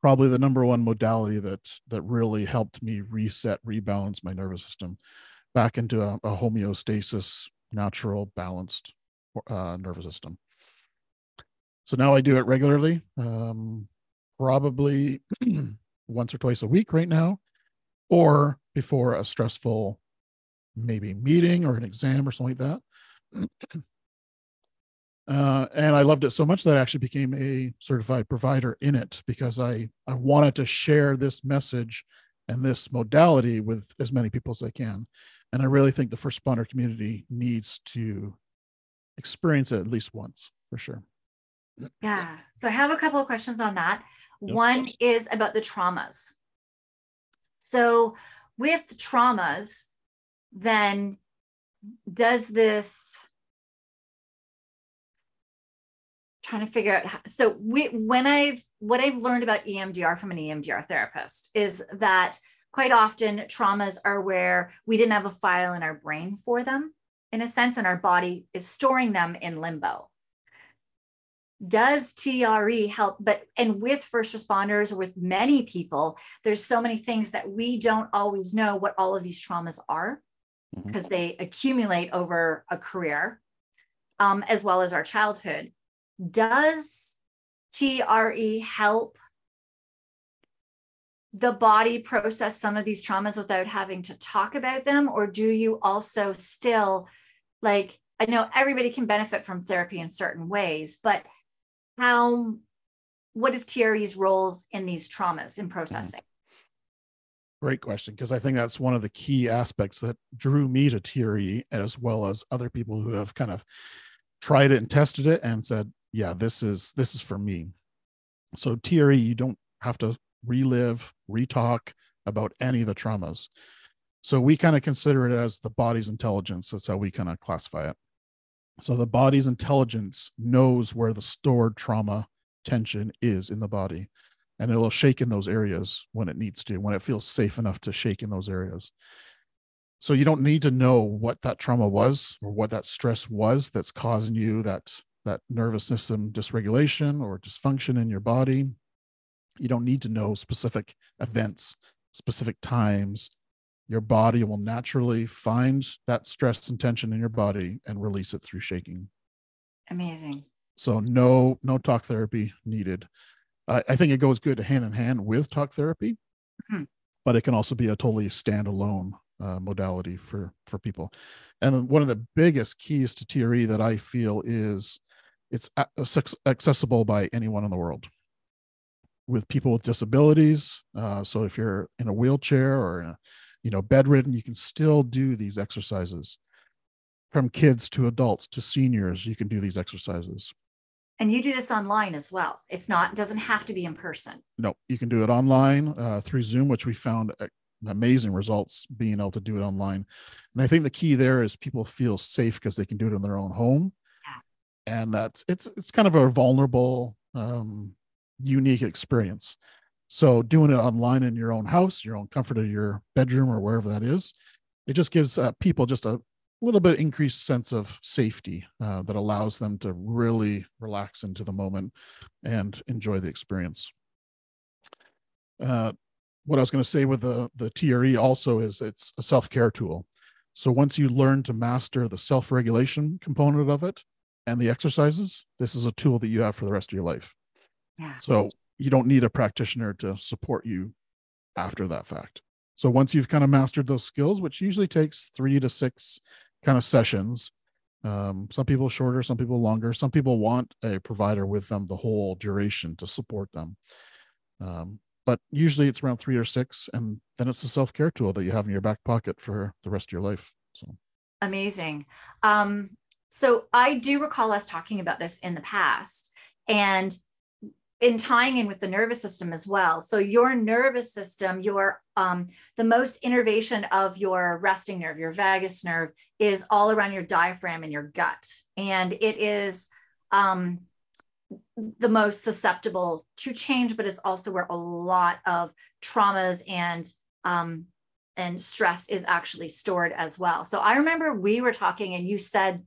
probably the number one modality that that really helped me reset rebalance my nervous system back into a, a homeostasis natural balanced uh, nervous system. So now i do it regularly um, probably <clears throat> once or twice a week right now or before a stressful maybe meeting or an exam or something like that <clears throat> Uh, and I loved it so much that I actually became a certified provider in it because I, I wanted to share this message and this modality with as many people as I can. And I really think the first responder community needs to experience it at least once for sure. Yeah. So I have a couple of questions on that. Yep. One is about the traumas. So with traumas, then does this trying to figure out how, so we when i've what i've learned about emdr from an emdr therapist is that quite often traumas are where we didn't have a file in our brain for them in a sense and our body is storing them in limbo does TRE help? But and with first responders or with many people, there's so many things that we don't always know what all of these traumas are because mm-hmm. they accumulate over a career um, as well as our childhood does TRE help the body process some of these traumas without having to talk about them? Or do you also still, like, I know everybody can benefit from therapy in certain ways, but how, what is TRE's roles in these traumas in processing? Great question, because I think that's one of the key aspects that drew me to TRE, as well as other people who have kind of tried it and tested it and said, yeah this is this is for me. So TRE you don't have to relive retalk about any of the traumas. So we kind of consider it as the body's intelligence. That's how we kind of classify it. So the body's intelligence knows where the stored trauma tension is in the body and it will shake in those areas when it needs to when it feels safe enough to shake in those areas. So you don't need to know what that trauma was or what that stress was that's causing you that that nervous system dysregulation or dysfunction in your body. You don't need to know specific events, specific times. Your body will naturally find that stress and tension in your body and release it through shaking. Amazing. So no, no talk therapy needed. I, I think it goes good hand in hand with talk therapy, mm-hmm. but it can also be a totally standalone uh, modality for for people. And one of the biggest keys to TRE that I feel is it's accessible by anyone in the world with people with disabilities. Uh, so if you're in a wheelchair or a, you know bedridden, you can still do these exercises. From kids to adults to seniors, you can do these exercises. And you do this online as well. It's not doesn't have to be in person. No, you can do it online uh, through Zoom, which we found uh, amazing results being able to do it online. And I think the key there is people feel safe because they can do it in their own home. And that's it's it's kind of a vulnerable um, unique experience. So doing it online in your own house, your own comfort of your bedroom or wherever that is, it just gives uh, people just a little bit increased sense of safety uh, that allows them to really relax into the moment and enjoy the experience. Uh, what I was going to say with the the TRE also is it's a self care tool. So once you learn to master the self regulation component of it and the exercises, this is a tool that you have for the rest of your life. Yeah. So you don't need a practitioner to support you after that fact. So once you've kind of mastered those skills, which usually takes three to six kind of sessions, um, some people shorter, some people longer. Some people want a provider with them the whole duration to support them. Um, but usually it's around three or six, and then it's a self care tool that you have in your back pocket for the rest of your life. So amazing. Um, so I do recall us talking about this in the past, and in tying in with the nervous system as well. So your nervous system, your um, the most innervation of your resting nerve, your vagus nerve, is all around your diaphragm and your gut, and it is um, the most susceptible to change, but it's also where a lot of trauma and um, and stress is actually stored as well. So I remember we were talking, and you said,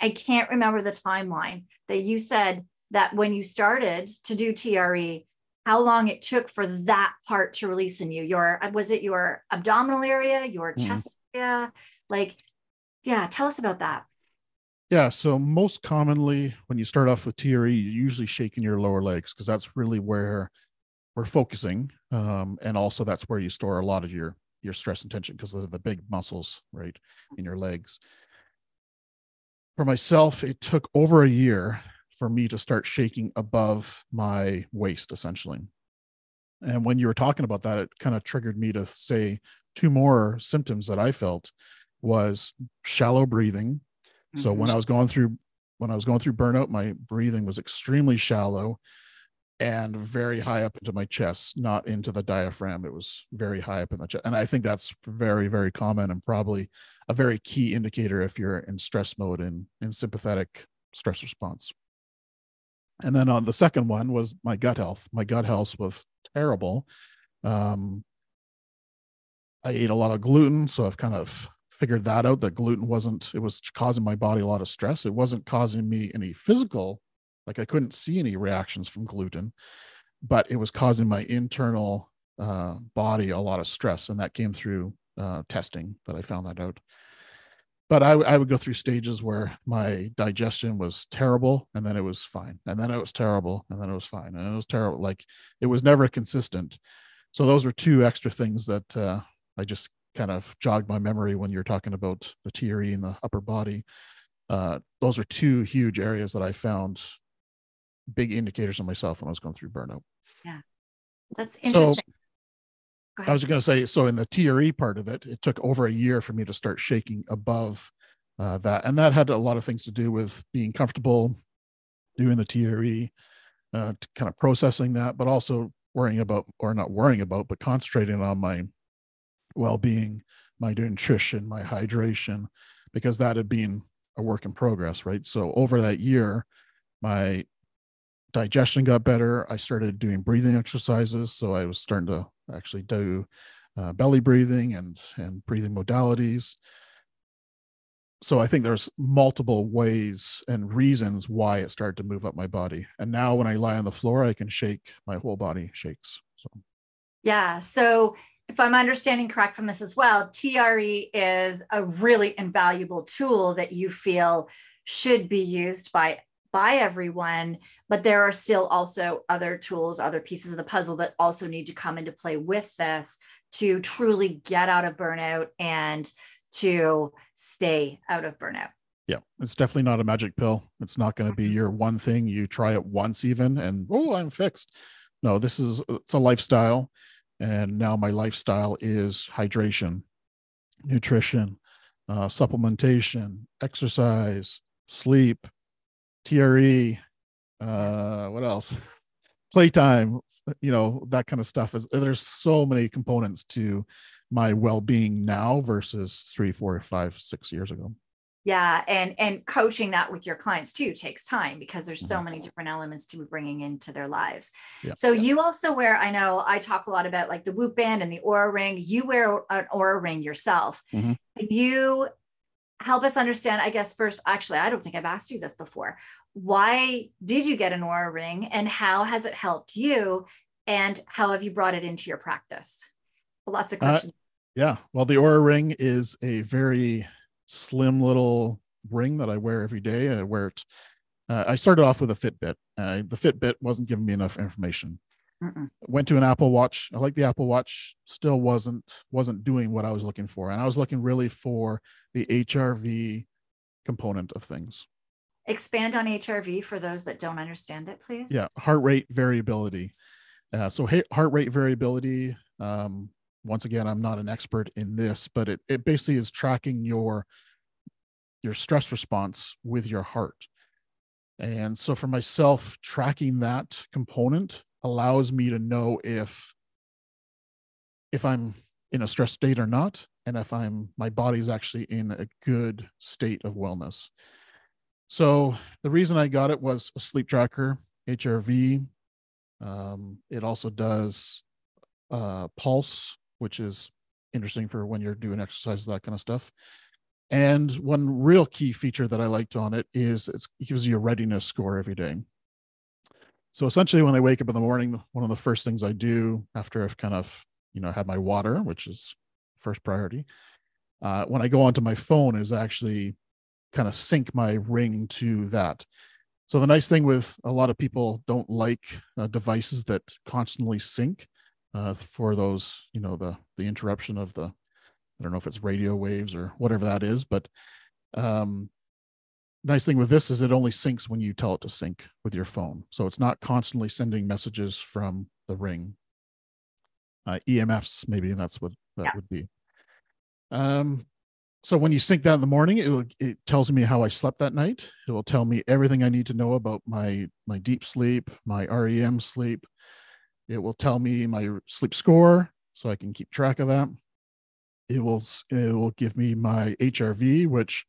I can't remember the timeline that you said that when you started to do TRE, how long it took for that part to release in you. Your was it your abdominal area, your mm-hmm. chest area? Like, yeah, tell us about that. Yeah, so most commonly when you start off with TRE, you're usually shaking your lower legs because that's really where we're focusing, um, and also that's where you store a lot of your your stress and tension because they're the big muscles right in your legs. For myself, it took over a year for me to start shaking above my waist, essentially. And when you were talking about that, it kind of triggered me to say two more symptoms that I felt was shallow breathing. Mm-hmm. So when I was going through when I was going through burnout, my breathing was extremely shallow and very high up into my chest, not into the diaphragm. It was very high up in the chest. And I think that's very, very common and probably a very key indicator if you're in stress mode and in sympathetic stress response. And then on the second one was my gut health. My gut health was terrible. Um, I ate a lot of gluten, so I've kind of figured that out that gluten wasn't it was causing my body a lot of stress. It wasn't causing me any physical like I couldn't see any reactions from gluten, but it was causing my internal uh, body a lot of stress, and that came through uh, testing that I found that out. But I, I would go through stages where my digestion was terrible and then it was fine and then it was terrible and then it was fine and it was terrible. Like it was never consistent. So those were two extra things that uh, i just kind of jogged my memory when you're talking about the TRE in the upper body. Uh, those are two huge areas that i found big indicators on myself when i was going through burnout. Yeah. That's interesting. So, I was going to say, so in the TRE part of it, it took over a year for me to start shaking above uh, that, and that had a lot of things to do with being comfortable doing the TRE, uh, kind of processing that, but also worrying about, or not worrying about, but concentrating on my well-being, my nutrition, my hydration, because that had been a work in progress, right? So over that year, my digestion got better. I started doing breathing exercises, so I was starting to actually do uh, belly breathing and and breathing modalities. So i think there's multiple ways and reasons why it started to move up my body. And now when i lie on the floor i can shake my whole body shakes so. Yeah so if i'm understanding correct from this as well tre is a really invaluable tool that you feel should be used by by everyone, but there are still also other tools, other pieces of the puzzle that also need to come into play with this to truly get out of burnout and to stay out of burnout? Yeah, it's definitely not a magic pill. It's not going to be your one thing. You try it once, even, and oh, I'm fixed. No, this is it's a lifestyle, and now my lifestyle is hydration, nutrition, uh, supplementation, exercise, sleep, TRE, uh, what else? <laughs> Playtime, you know, that kind of stuff. Is there's so many components to my well-being now versus three, four, five, six years ago yeah and and coaching that with your clients too takes time because there's so mm-hmm. many different elements to be bringing into their lives yeah. so you also wear i know i talk a lot about like the whoop band and the Oura ring you wear an Oura ring yourself mm-hmm. you help us understand i guess first actually i don't think i've asked you this before why did you get an Oura ring and how has it helped you and how have you brought it into your practice lots of uh, questions uh, yeah well the Oura ring is a very slim little ring that I wear every day. I wear it. Uh, I started off with a Fitbit. Uh, the Fitbit wasn't giving me enough information. Mm-mm. Went to an Apple Watch. I like the Apple Watch. Still wasn't wasn't doing what I was looking for, and I was looking really for the HRV component of things. Expand on HRV for those that don't understand it, please. Yeah, heart rate variability. Uh, so heart rate variability um, once again i'm not an expert in this but it, it basically is tracking your your stress response with your heart and so for myself tracking that component allows me to know if if i'm in a stress state or not and if i'm my body's actually in a good state of wellness so the reason i got it was a sleep tracker hrv um, it also does uh, pulse which is interesting for when you're doing exercise, that kind of stuff. And one real key feature that I liked on it is it gives you a readiness score every day. So essentially, when I wake up in the morning, one of the first things I do after I've kind of, you know, had my water, which is first priority, uh, when I go onto my phone is actually kind of sync my ring to that. So the nice thing with a lot of people don't like uh, devices that constantly sync uh, for those, you know, the the interruption of the, I don't know if it's radio waves or whatever that is, but um, nice thing with this is it only syncs when you tell it to sync with your phone, so it's not constantly sending messages from the ring. Uh, EMFs, maybe that's what that yeah. would be. Um, so when you sync that in the morning, it will, it tells me how I slept that night. It will tell me everything I need to know about my my deep sleep, my REM sleep, it will tell me my sleep score so I can keep track of that. It will it will give me my HRV, which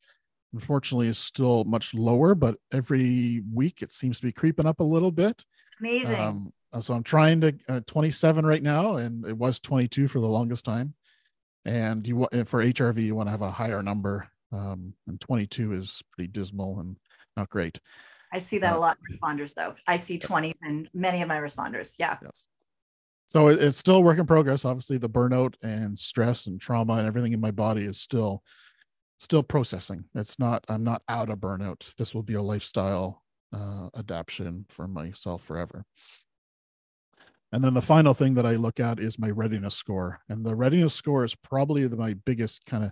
unfortunately is still much lower, but every week it seems to be creeping up a little bit. Amazing. Um, so I'm trying to uh, 27 right now, and it was 22 for the longest time. And you for HRV, you want to have a higher number, um, and 22 is pretty dismal and not great. I see that uh, a lot in responders though. I see 20 yes. and many of my responders. Yeah. Yes. So it, it's still work in progress. Obviously, the burnout and stress and trauma and everything in my body is still still processing. It's not, I'm not out of burnout. This will be a lifestyle uh, adaptation for myself forever. And then the final thing that I look at is my readiness score. And the readiness score is probably the, my biggest kind of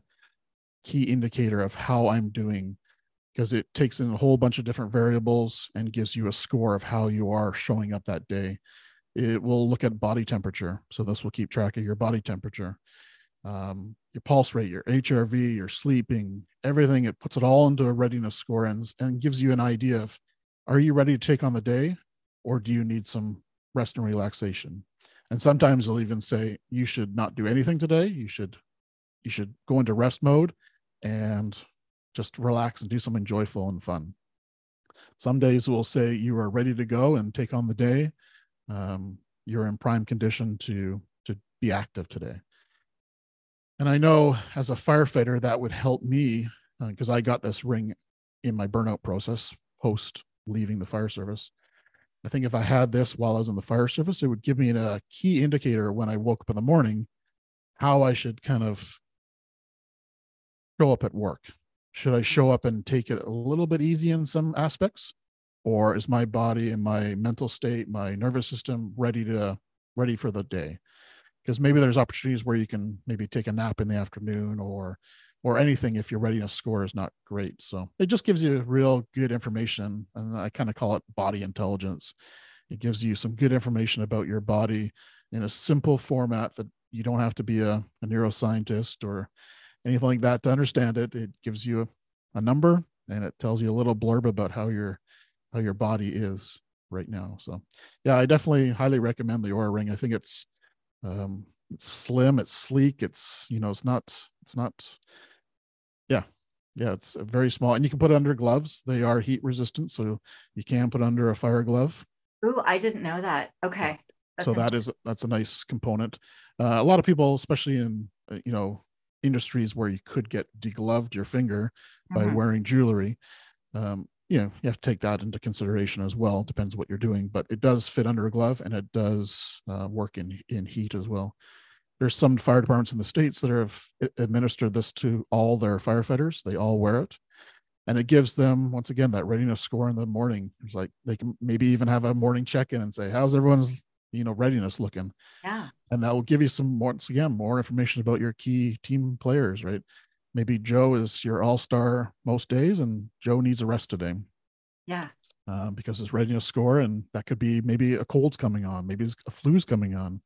key indicator of how I'm doing because it takes in a whole bunch of different variables and gives you a score of how you are showing up that day. It will look at body temperature. So this will keep track of your body temperature, um, your pulse rate, your HRV, your sleeping, everything. It puts it all into a readiness score and, and gives you an idea of are you ready to take on the day or do you need some rest and relaxation? And sometimes they'll even say you should not do anything today. You should you should go into rest mode and just relax and do something joyful and fun. Some days will say you are ready to go and take on the day. Um, you're in prime condition to to be active today. And I know as a firefighter that would help me because uh, I got this ring in my burnout process post leaving the fire service. I think if I had this while I was in the fire service, it would give me a key indicator when I woke up in the morning how I should kind of show up at work should I show up and take it a little bit easy in some aspects? Or is my body and my mental state, my nervous system ready to ready for the day? Because maybe there's opportunities where you can maybe take a nap in the afternoon or or anything if your readiness score is not great. So it just gives you real good information. And I kind of call it body intelligence. It gives you some good information about your body in a simple format that you don't have to be a, a neuroscientist or anything like that to understand it. It gives you a, a number and it tells you a little blurb about how your how your body is right now. So yeah, I definitely highly recommend the Oura Ring. I think it's um it's slim, it's sleek, it's you know, it's not it's not yeah yeah it's very small and you can put it under gloves. They are heat resistant so you can put under a fire glove. Ooh, i didn't know that. Okay. That's so that is that's a nice component. Uh, a lot of people especially in uh, you know industries where you could get degloved your finger by mm-hmm. wearing jewelry um, you know you have to take that into consideration as well depends what you're doing but it does fit under a glove and it does uh, work in in heat as well there's some fire departments in the states that have administered this to all their firefighters. They all wear it, and it gives them once again that readiness score in the morning. It's like they can maybe even have a morning check-in and say, "How's everyone's you know readiness looking?" Yeah, and that will give you some once again more information about your key team players. Right? Maybe Joe is your all-star most days, and Joe needs a rest today. Yeah. Uh, because his readiness score, and that could be maybe a cold's coming on, maybe a flu's coming on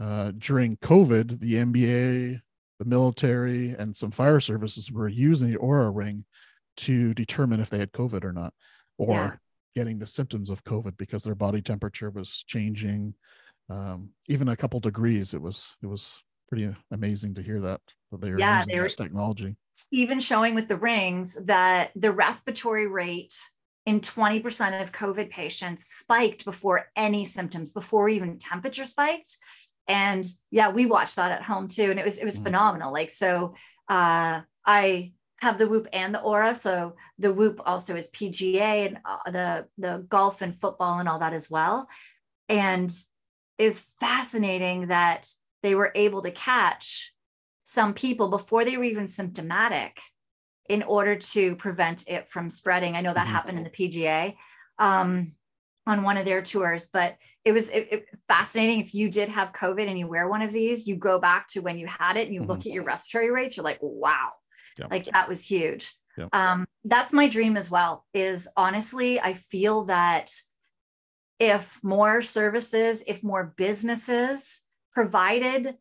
uh, during COVID, the NBA, the military, and some fire services were using the Oura Ring to determine if they had COVID or not, or yeah. getting the symptoms of COVID because their body temperature was changing, um, even a couple degrees. It was it was pretty amazing to hear that that they were yeah, using they were, technology. Even showing with the rings that the respiratory rate in 20% of COVID patients spiked before any symptoms, before even temperature spiked and yeah we watched that at home too and it was it was mm. phenomenal like so uh i have the whoop and the Oura. so the whoop also is pga and uh, the the golf and football and all that as well and is fascinating that they were able to catch some people before they were even symptomatic in order to prevent it from spreading i know that mm-hmm. happened in the pga um, on one of their tours but it was it, it, fascinating if you did have covid and you wear one of these you go back to when you had it and you mm-hmm. look at your respiratory rates you're like wow yeah. like that was huge yeah. um, that's my dream as well is honestly i feel that if more services if more businesses provided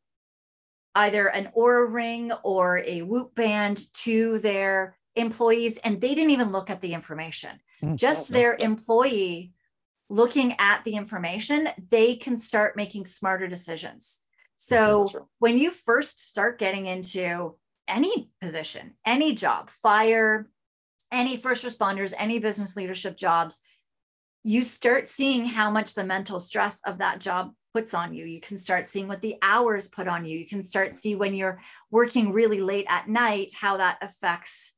either an Oura ring or a whoop band to their employees and they didn't even look at the information mm-hmm. just their employee looking at the information, they can start making smarter decisions. So when you first start getting into any position, any job, fire, any first responders, any business leadership jobs, you start seeing how much the mental stress of that job puts on you. You can start seeing what the hours put on you. You can start see when you're working really late at night how that affects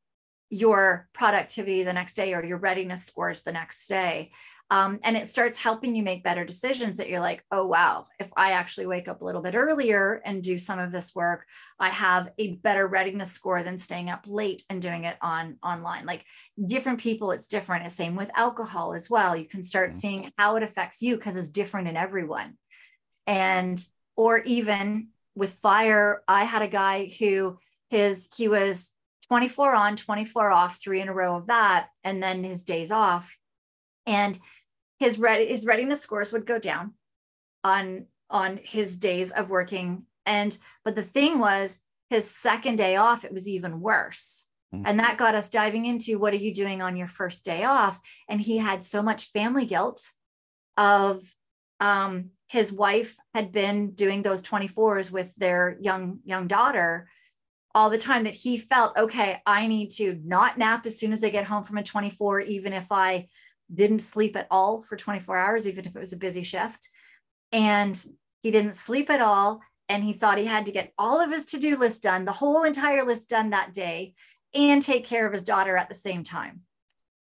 your productivity the next day or your readiness scores the next day. Um, and it starts helping you make better decisions that you're like, oh, wow, if I actually wake up a little bit earlier and do some of this work, I have a better readiness score than staying up late and doing it on online. Like different people, it's different. It's same with alcohol as well. You can start mm-hmm. seeing how it affects you because it's different in everyone. And, or even with fire, I had a guy who his, he was 24 on, 24 off, three in a row of that, and then his days off. And his ready his readiness scores would go down on on his days of working and but the thing was his second day off it was even worse mm-hmm. and that got us diving into what are you doing on your first day off and he had so much family guilt of um, his wife had been doing those 24s with their young young daughter all the time that he felt okay i need to not nap as soon as i get home from a 24 even if i didn't sleep at all for 24 hours, even if it was a busy shift. And he didn't sleep at all. And he thought he had to get all of his to do list done, the whole entire list done that day, and take care of his daughter at the same time.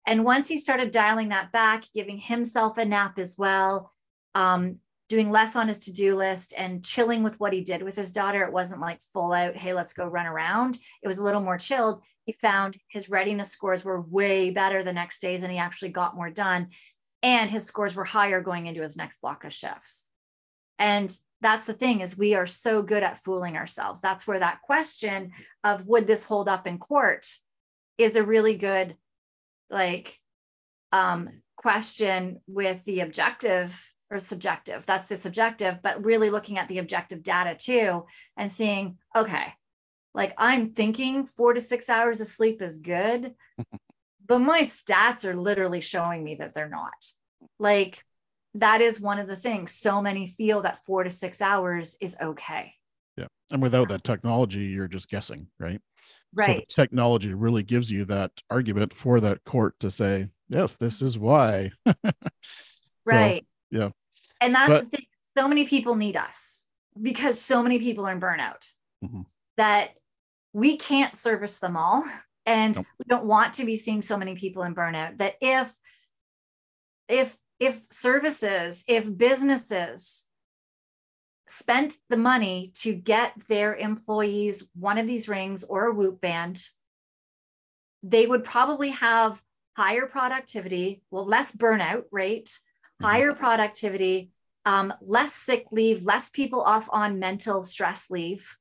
And once he started dialing that back, giving himself a nap as well, um, doing less on his to-do list and chilling with what he did with his daughter. It wasn't like full out hey let's go run around. It was a little more chilled. He found his readiness scores were way better the next days and he actually got more done and his scores were higher going into his next block of shifts. And that's the thing is we are so good at fooling ourselves. That's where that question of would this hold up in court? is a really good like um question with the objective or subjective. That's the subjective but really looking at the objective data too and seeing okay like i'm thinking 4 to 6 hours of sleep is good <laughs> but my stats are literally showing me that they're not. Like that is one of the things. So many feel that four to six hours is okay. Yeah and without that technology you're just guessing right? Right. so technology really gives you that argument for that court to say yes this is why. <laughs> Right. so, yeah and that's but, the thing so many people need us because so many people are in burnout mm-hmm. that we can't service them all and nope. we don't want to be seeing so many people in burnout that if if if services, if businesses spent the money to get their employees one of these rings or a whoop band, they would probably have higher productivity, well, less burnout rate. Higher productivity, um, less sick leave, less people off on mental stress leave.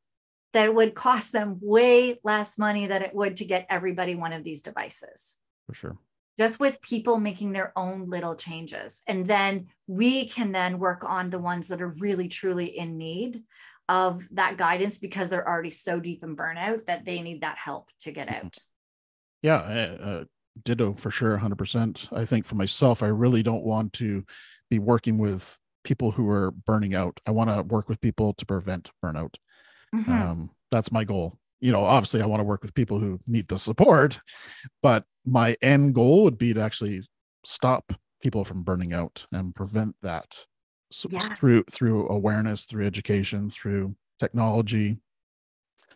That would cost them way less money than it would to get everybody one of these devices. For sure just with people making their own little changes. And then we can then work on the ones that are really, truly in need of that guidance because they're already so deep in burnout that they need that help to get out. Yeah, uh, uh ditto for sure, 100%. I think for myself, I really don't want to be working with people who are burning out. I want to work with people to prevent burnout. Mm-hmm. Um, that's my goal you know, obviously I want to work with people who need the support, but my end goal would be to actually stop people from burning out and prevent that so yeah. through through awareness, through education, through technology.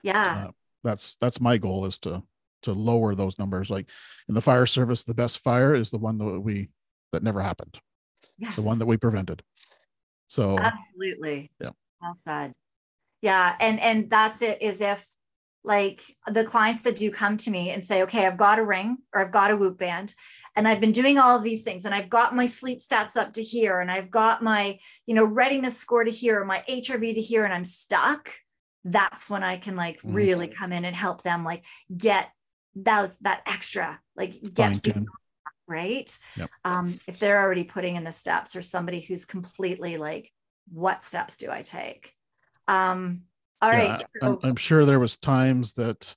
Yeah. Uh, that's that's my goal is to to lower those numbers. Like in the fire service, the best fire is the one that we that never happened. Yes. The one that we prevented. So absolutely. Yeah. Well said. Yeah. And and that's it is if like the clients that do come to me and say, okay, I've got a ring or I've got a whoop band and I've been doing all of these things and I've got my sleep stats up to here and I've got my, you know, readiness score to here, my HRV to here, and I'm stuck. That's when I can like mm-hmm. really come in and help them like get those that extra, like get right. Yep. Um, if they're already putting in the steps or somebody who's completely like, what steps do I take? Um, all yeah, right. So- I'm, I'm sure there was times that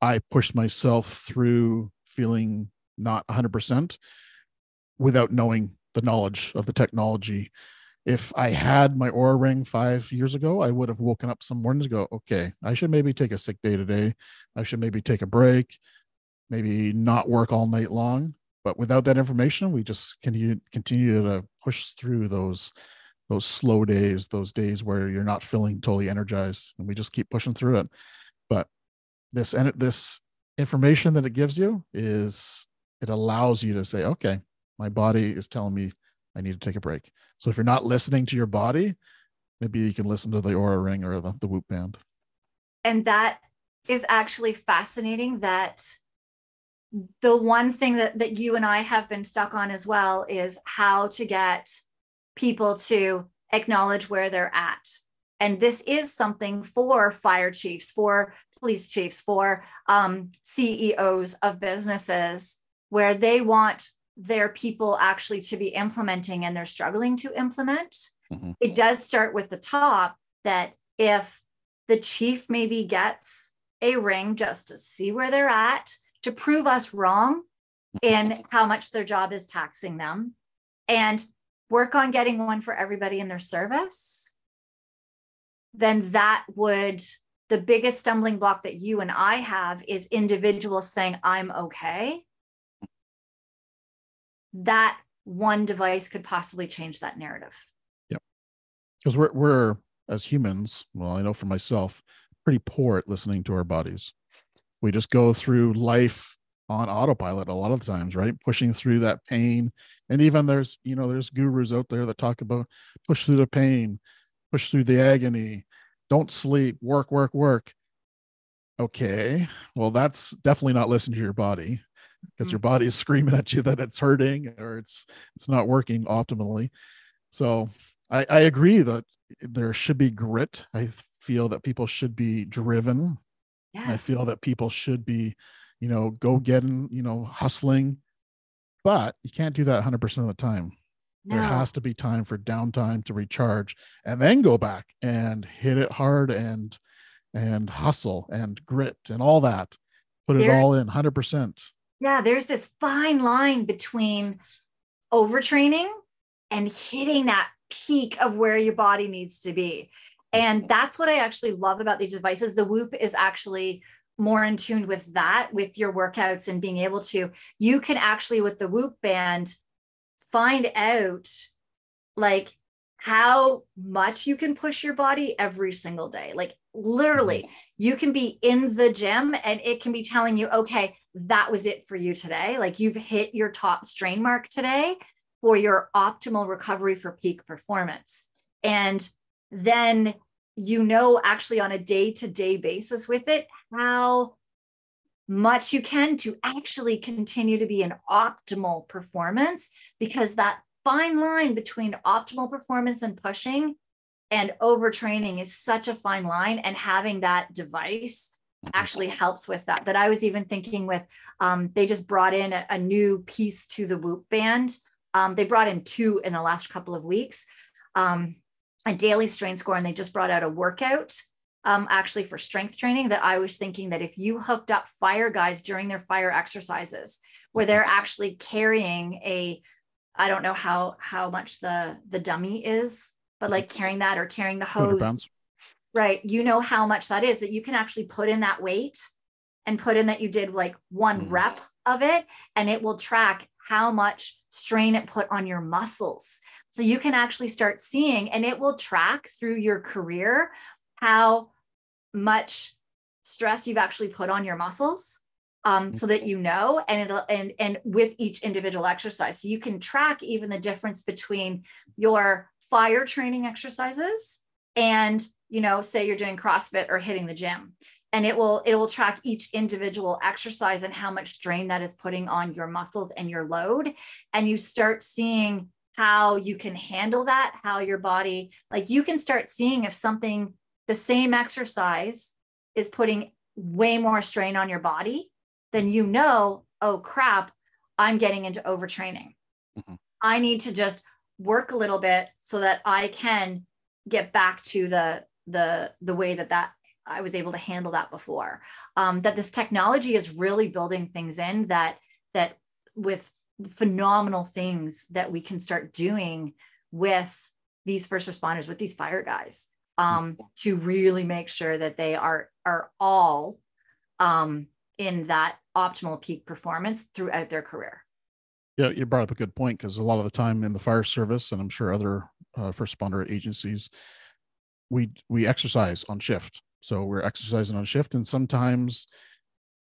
I pushed myself through feeling not 100% without knowing the knowledge of the technology. If I had my Oura ring five years ago, I would have woken up some mornings go, okay, I should maybe take a sick day today. I should maybe take a break, maybe not work all night long. But without that information, we just continue continue to push through those those slow days, those days where you're not feeling totally energized, and we just keep pushing through it. But this and this information that it gives you is it allows you to say, okay, my body is telling me I need to take a break. So if you're not listening to your body, maybe you can listen to the Oura Ring or the, the Whoop Band. And that is actually fascinating. That the one thing that that you and I have been stuck on as well is how to get people to acknowledge where they're at. And this is something for fire chiefs, for police chiefs, for um, CEOs of businesses where they want their people actually to be implementing and they're struggling to implement. Mm-hmm. It does start with the top that if the chief maybe gets a ring just to see where they're at, to prove us wrong in how much their job is taxing them, and work on getting one for everybody in their service, then that would, the biggest stumbling block that you and I have is individuals saying, I'm okay. That one device could possibly change that narrative. Yep. Because we're, we're, as humans, well, I know for myself, pretty poor at listening to our bodies. We just go through life on autopilot a lot of times, right? Pushing through that pain. And even there's, you know, there's gurus out there that talk about push through the pain, push through the agony, don't sleep, work, work, work. Okay. Well, that's definitely not listening to your body because mm-hmm. your body is screaming at you that it's hurting or it's it's not working optimally. So I, I agree that there should be grit. I feel that people should be driven. Yes. I feel that people should be, you know, go getting, you know, hustling, but you can't do that 100% of the time. No. There has to be time for downtime to recharge and then go back and hit it hard and and hustle and grit and all that. Put it all in 100%. Yeah, there's this fine line between overtraining and hitting that peak of where your body needs to be. And that's what I actually love about these devices. The Whoop is actually more in tune with that, with your workouts and being able to, you can actually, with the Whoop band, find out like how much you can push your body every single day. Like literally, mm-hmm. you can be in the gym and it can be telling you, okay, that was it for you today. Like you've hit your top strain mark today for your optimal recovery for peak performance. And then you know, actually on a day to day basis with it, how much you can to actually continue to be an optimal performance because that fine line between optimal performance and pushing and overtraining is such a fine line and having that device mm-hmm. actually helps with that that i was even thinking with um, they just brought in a, a, new piece to the whoop band um, they brought in two in the last couple of weeks um, a daily strain score and they just brought out a workout um, actually for strength training that I was thinking that if you hooked up fire guys during their fire exercises, where they're actually carrying a, I don't know how how much the the dummy is, but like carrying that or carrying the hose, right? You know how much that is that you can actually put in that weight and put in that you did like one mm. rep of it, and it will track how much strain it put on your muscles. So you can actually start seeing, and it will track through your career how much stress you've actually put on your muscles um, so that you know and it'll and and with each individual exercise so you can track even the difference between your fire training exercises and you know say you're doing crossfit or hitting the gym and it will it will track each individual exercise and how much strain that it's putting on your muscles and your load and you start seeing how you can handle that how your body like you can start seeing if something the same exercise is putting way more strain on your body, then you know, oh crap, I'm getting into overtraining. Mm-hmm. I need to just work a little bit so that I can get back to the the the way that that I was able to handle that before. Um, that this technology is really building things in that that with phenomenal things that we can start doing with these first responders, with these fire guys um, to really make sure that they are are all um, in that optimal peak performance throughout their career. Yeah, you brought up a good point because a lot of the time in the fire service, and I'm sure other uh, first responder agencies, we we exercise on shift. So we're exercising on shift, and sometimes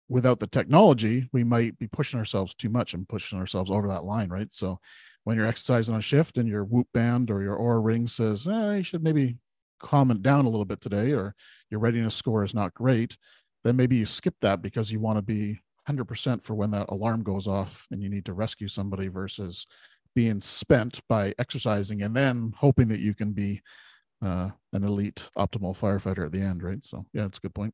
without the technology, we might be pushing ourselves too much and pushing ourselves over that line, right? So when you're exercising on shift and your whoop band or your Oura ring says, eh, you should maybe calm it down a little bit today or your readiness score is not great, then maybe you skip that because you want to be 100% for when that alarm goes off and you need to rescue somebody versus being spent by exercising and then hoping that you can be uh, an elite optimal firefighter at the end, right? So, yeah, it's a good point.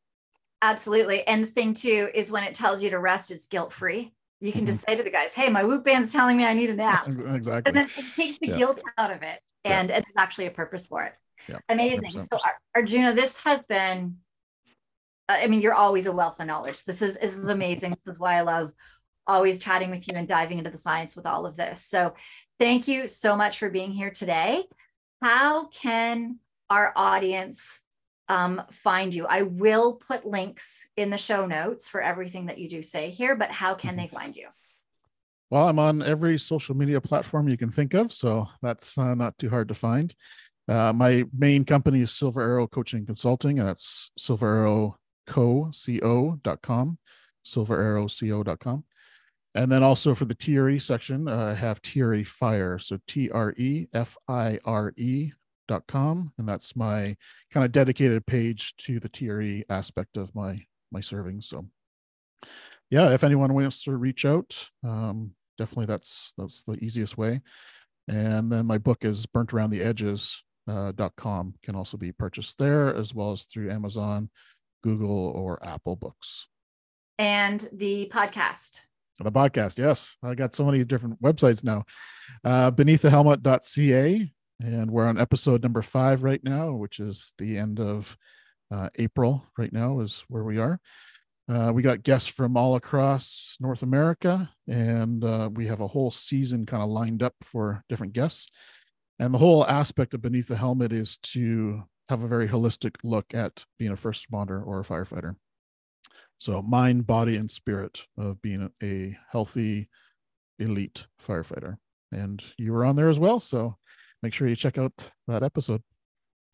Absolutely. And the thing too is when it tells you to rest, it's guilt free. You can mm-hmm. just say to the guys, "Hey, my whoop band's telling me I need a nap." exactly. And then it takes the yeah. guilt out of it, and, yeah. and there's actually a purpose for it. Yeah, Amazing. 100%. So Arjuna, this has been, I mean, you're always a wealth of knowledge. This is, is amazing. this is why I love always chatting with you and diving into the science with all of this. So thank you so much for being here today. How can our audience um, find you? I will put links in the show notes for everything that you do say here, but how can they find you? Well, I'm on every social media platform you can think of, so that's uh, not too hard to find. Uh, my main company is Silver Arrow Coaching Consulting, and that's silverarrowco.com, silverarrowco.com. And then also for the TRE section, uh, I have TRE Fire. So T R E F I R E dot com. And that's my kind of dedicated page to the TRE aspect of my my serving. So yeah, if anyone wants to reach out, um, definitely that's that's the easiest way. And then my book is Burnt Around the Edges uh, can also be purchased there, as well as through Amazon, Google, or Apple Books. And the podcast. The podcast, yes. I got so many different websites now. Uh, beneaththehelmet.ca. And we're on episode number five right now, which is the end of uh, April right now, is where we are. Uh, we got guests from all across North America, and uh, we have a whole season kind of lined up for different guests. And the whole aspect of Beneath the Helmet is to have a very holistic look at being a first responder or a firefighter. So, mind, body, and spirit of being a healthy, elite firefighter. And you were on there as well. So, make sure you check out that episode.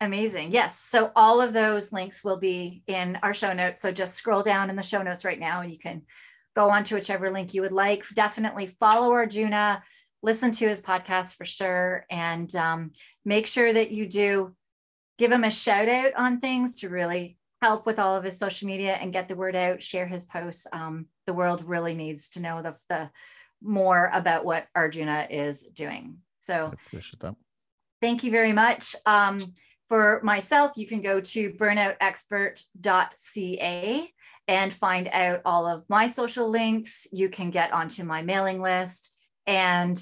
Amazing. Yes. So all of those links will be in our show notes. So just scroll down in the show notes right now and you can go on to whichever link you would like. Definitely follow Arjuna, listen to his podcast for sure, and um, make sure that you do give him a shout out on things to really help with all of his social media and get the word out, share his posts. Um, the world really needs to know the, the more about what Arjuna is doing. So thank you very much. Um, for myself, you can go to burnoutexpert.ca and find out all of my social links. You can get onto my mailing list and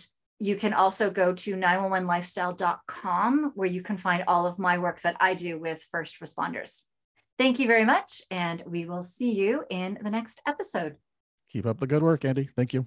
you can also go to 911lifestyle.com where you can find all of my work that I do with first responders. Thank you very much, and we will see you in the next episode. Keep up the good work, Andi. Thank you.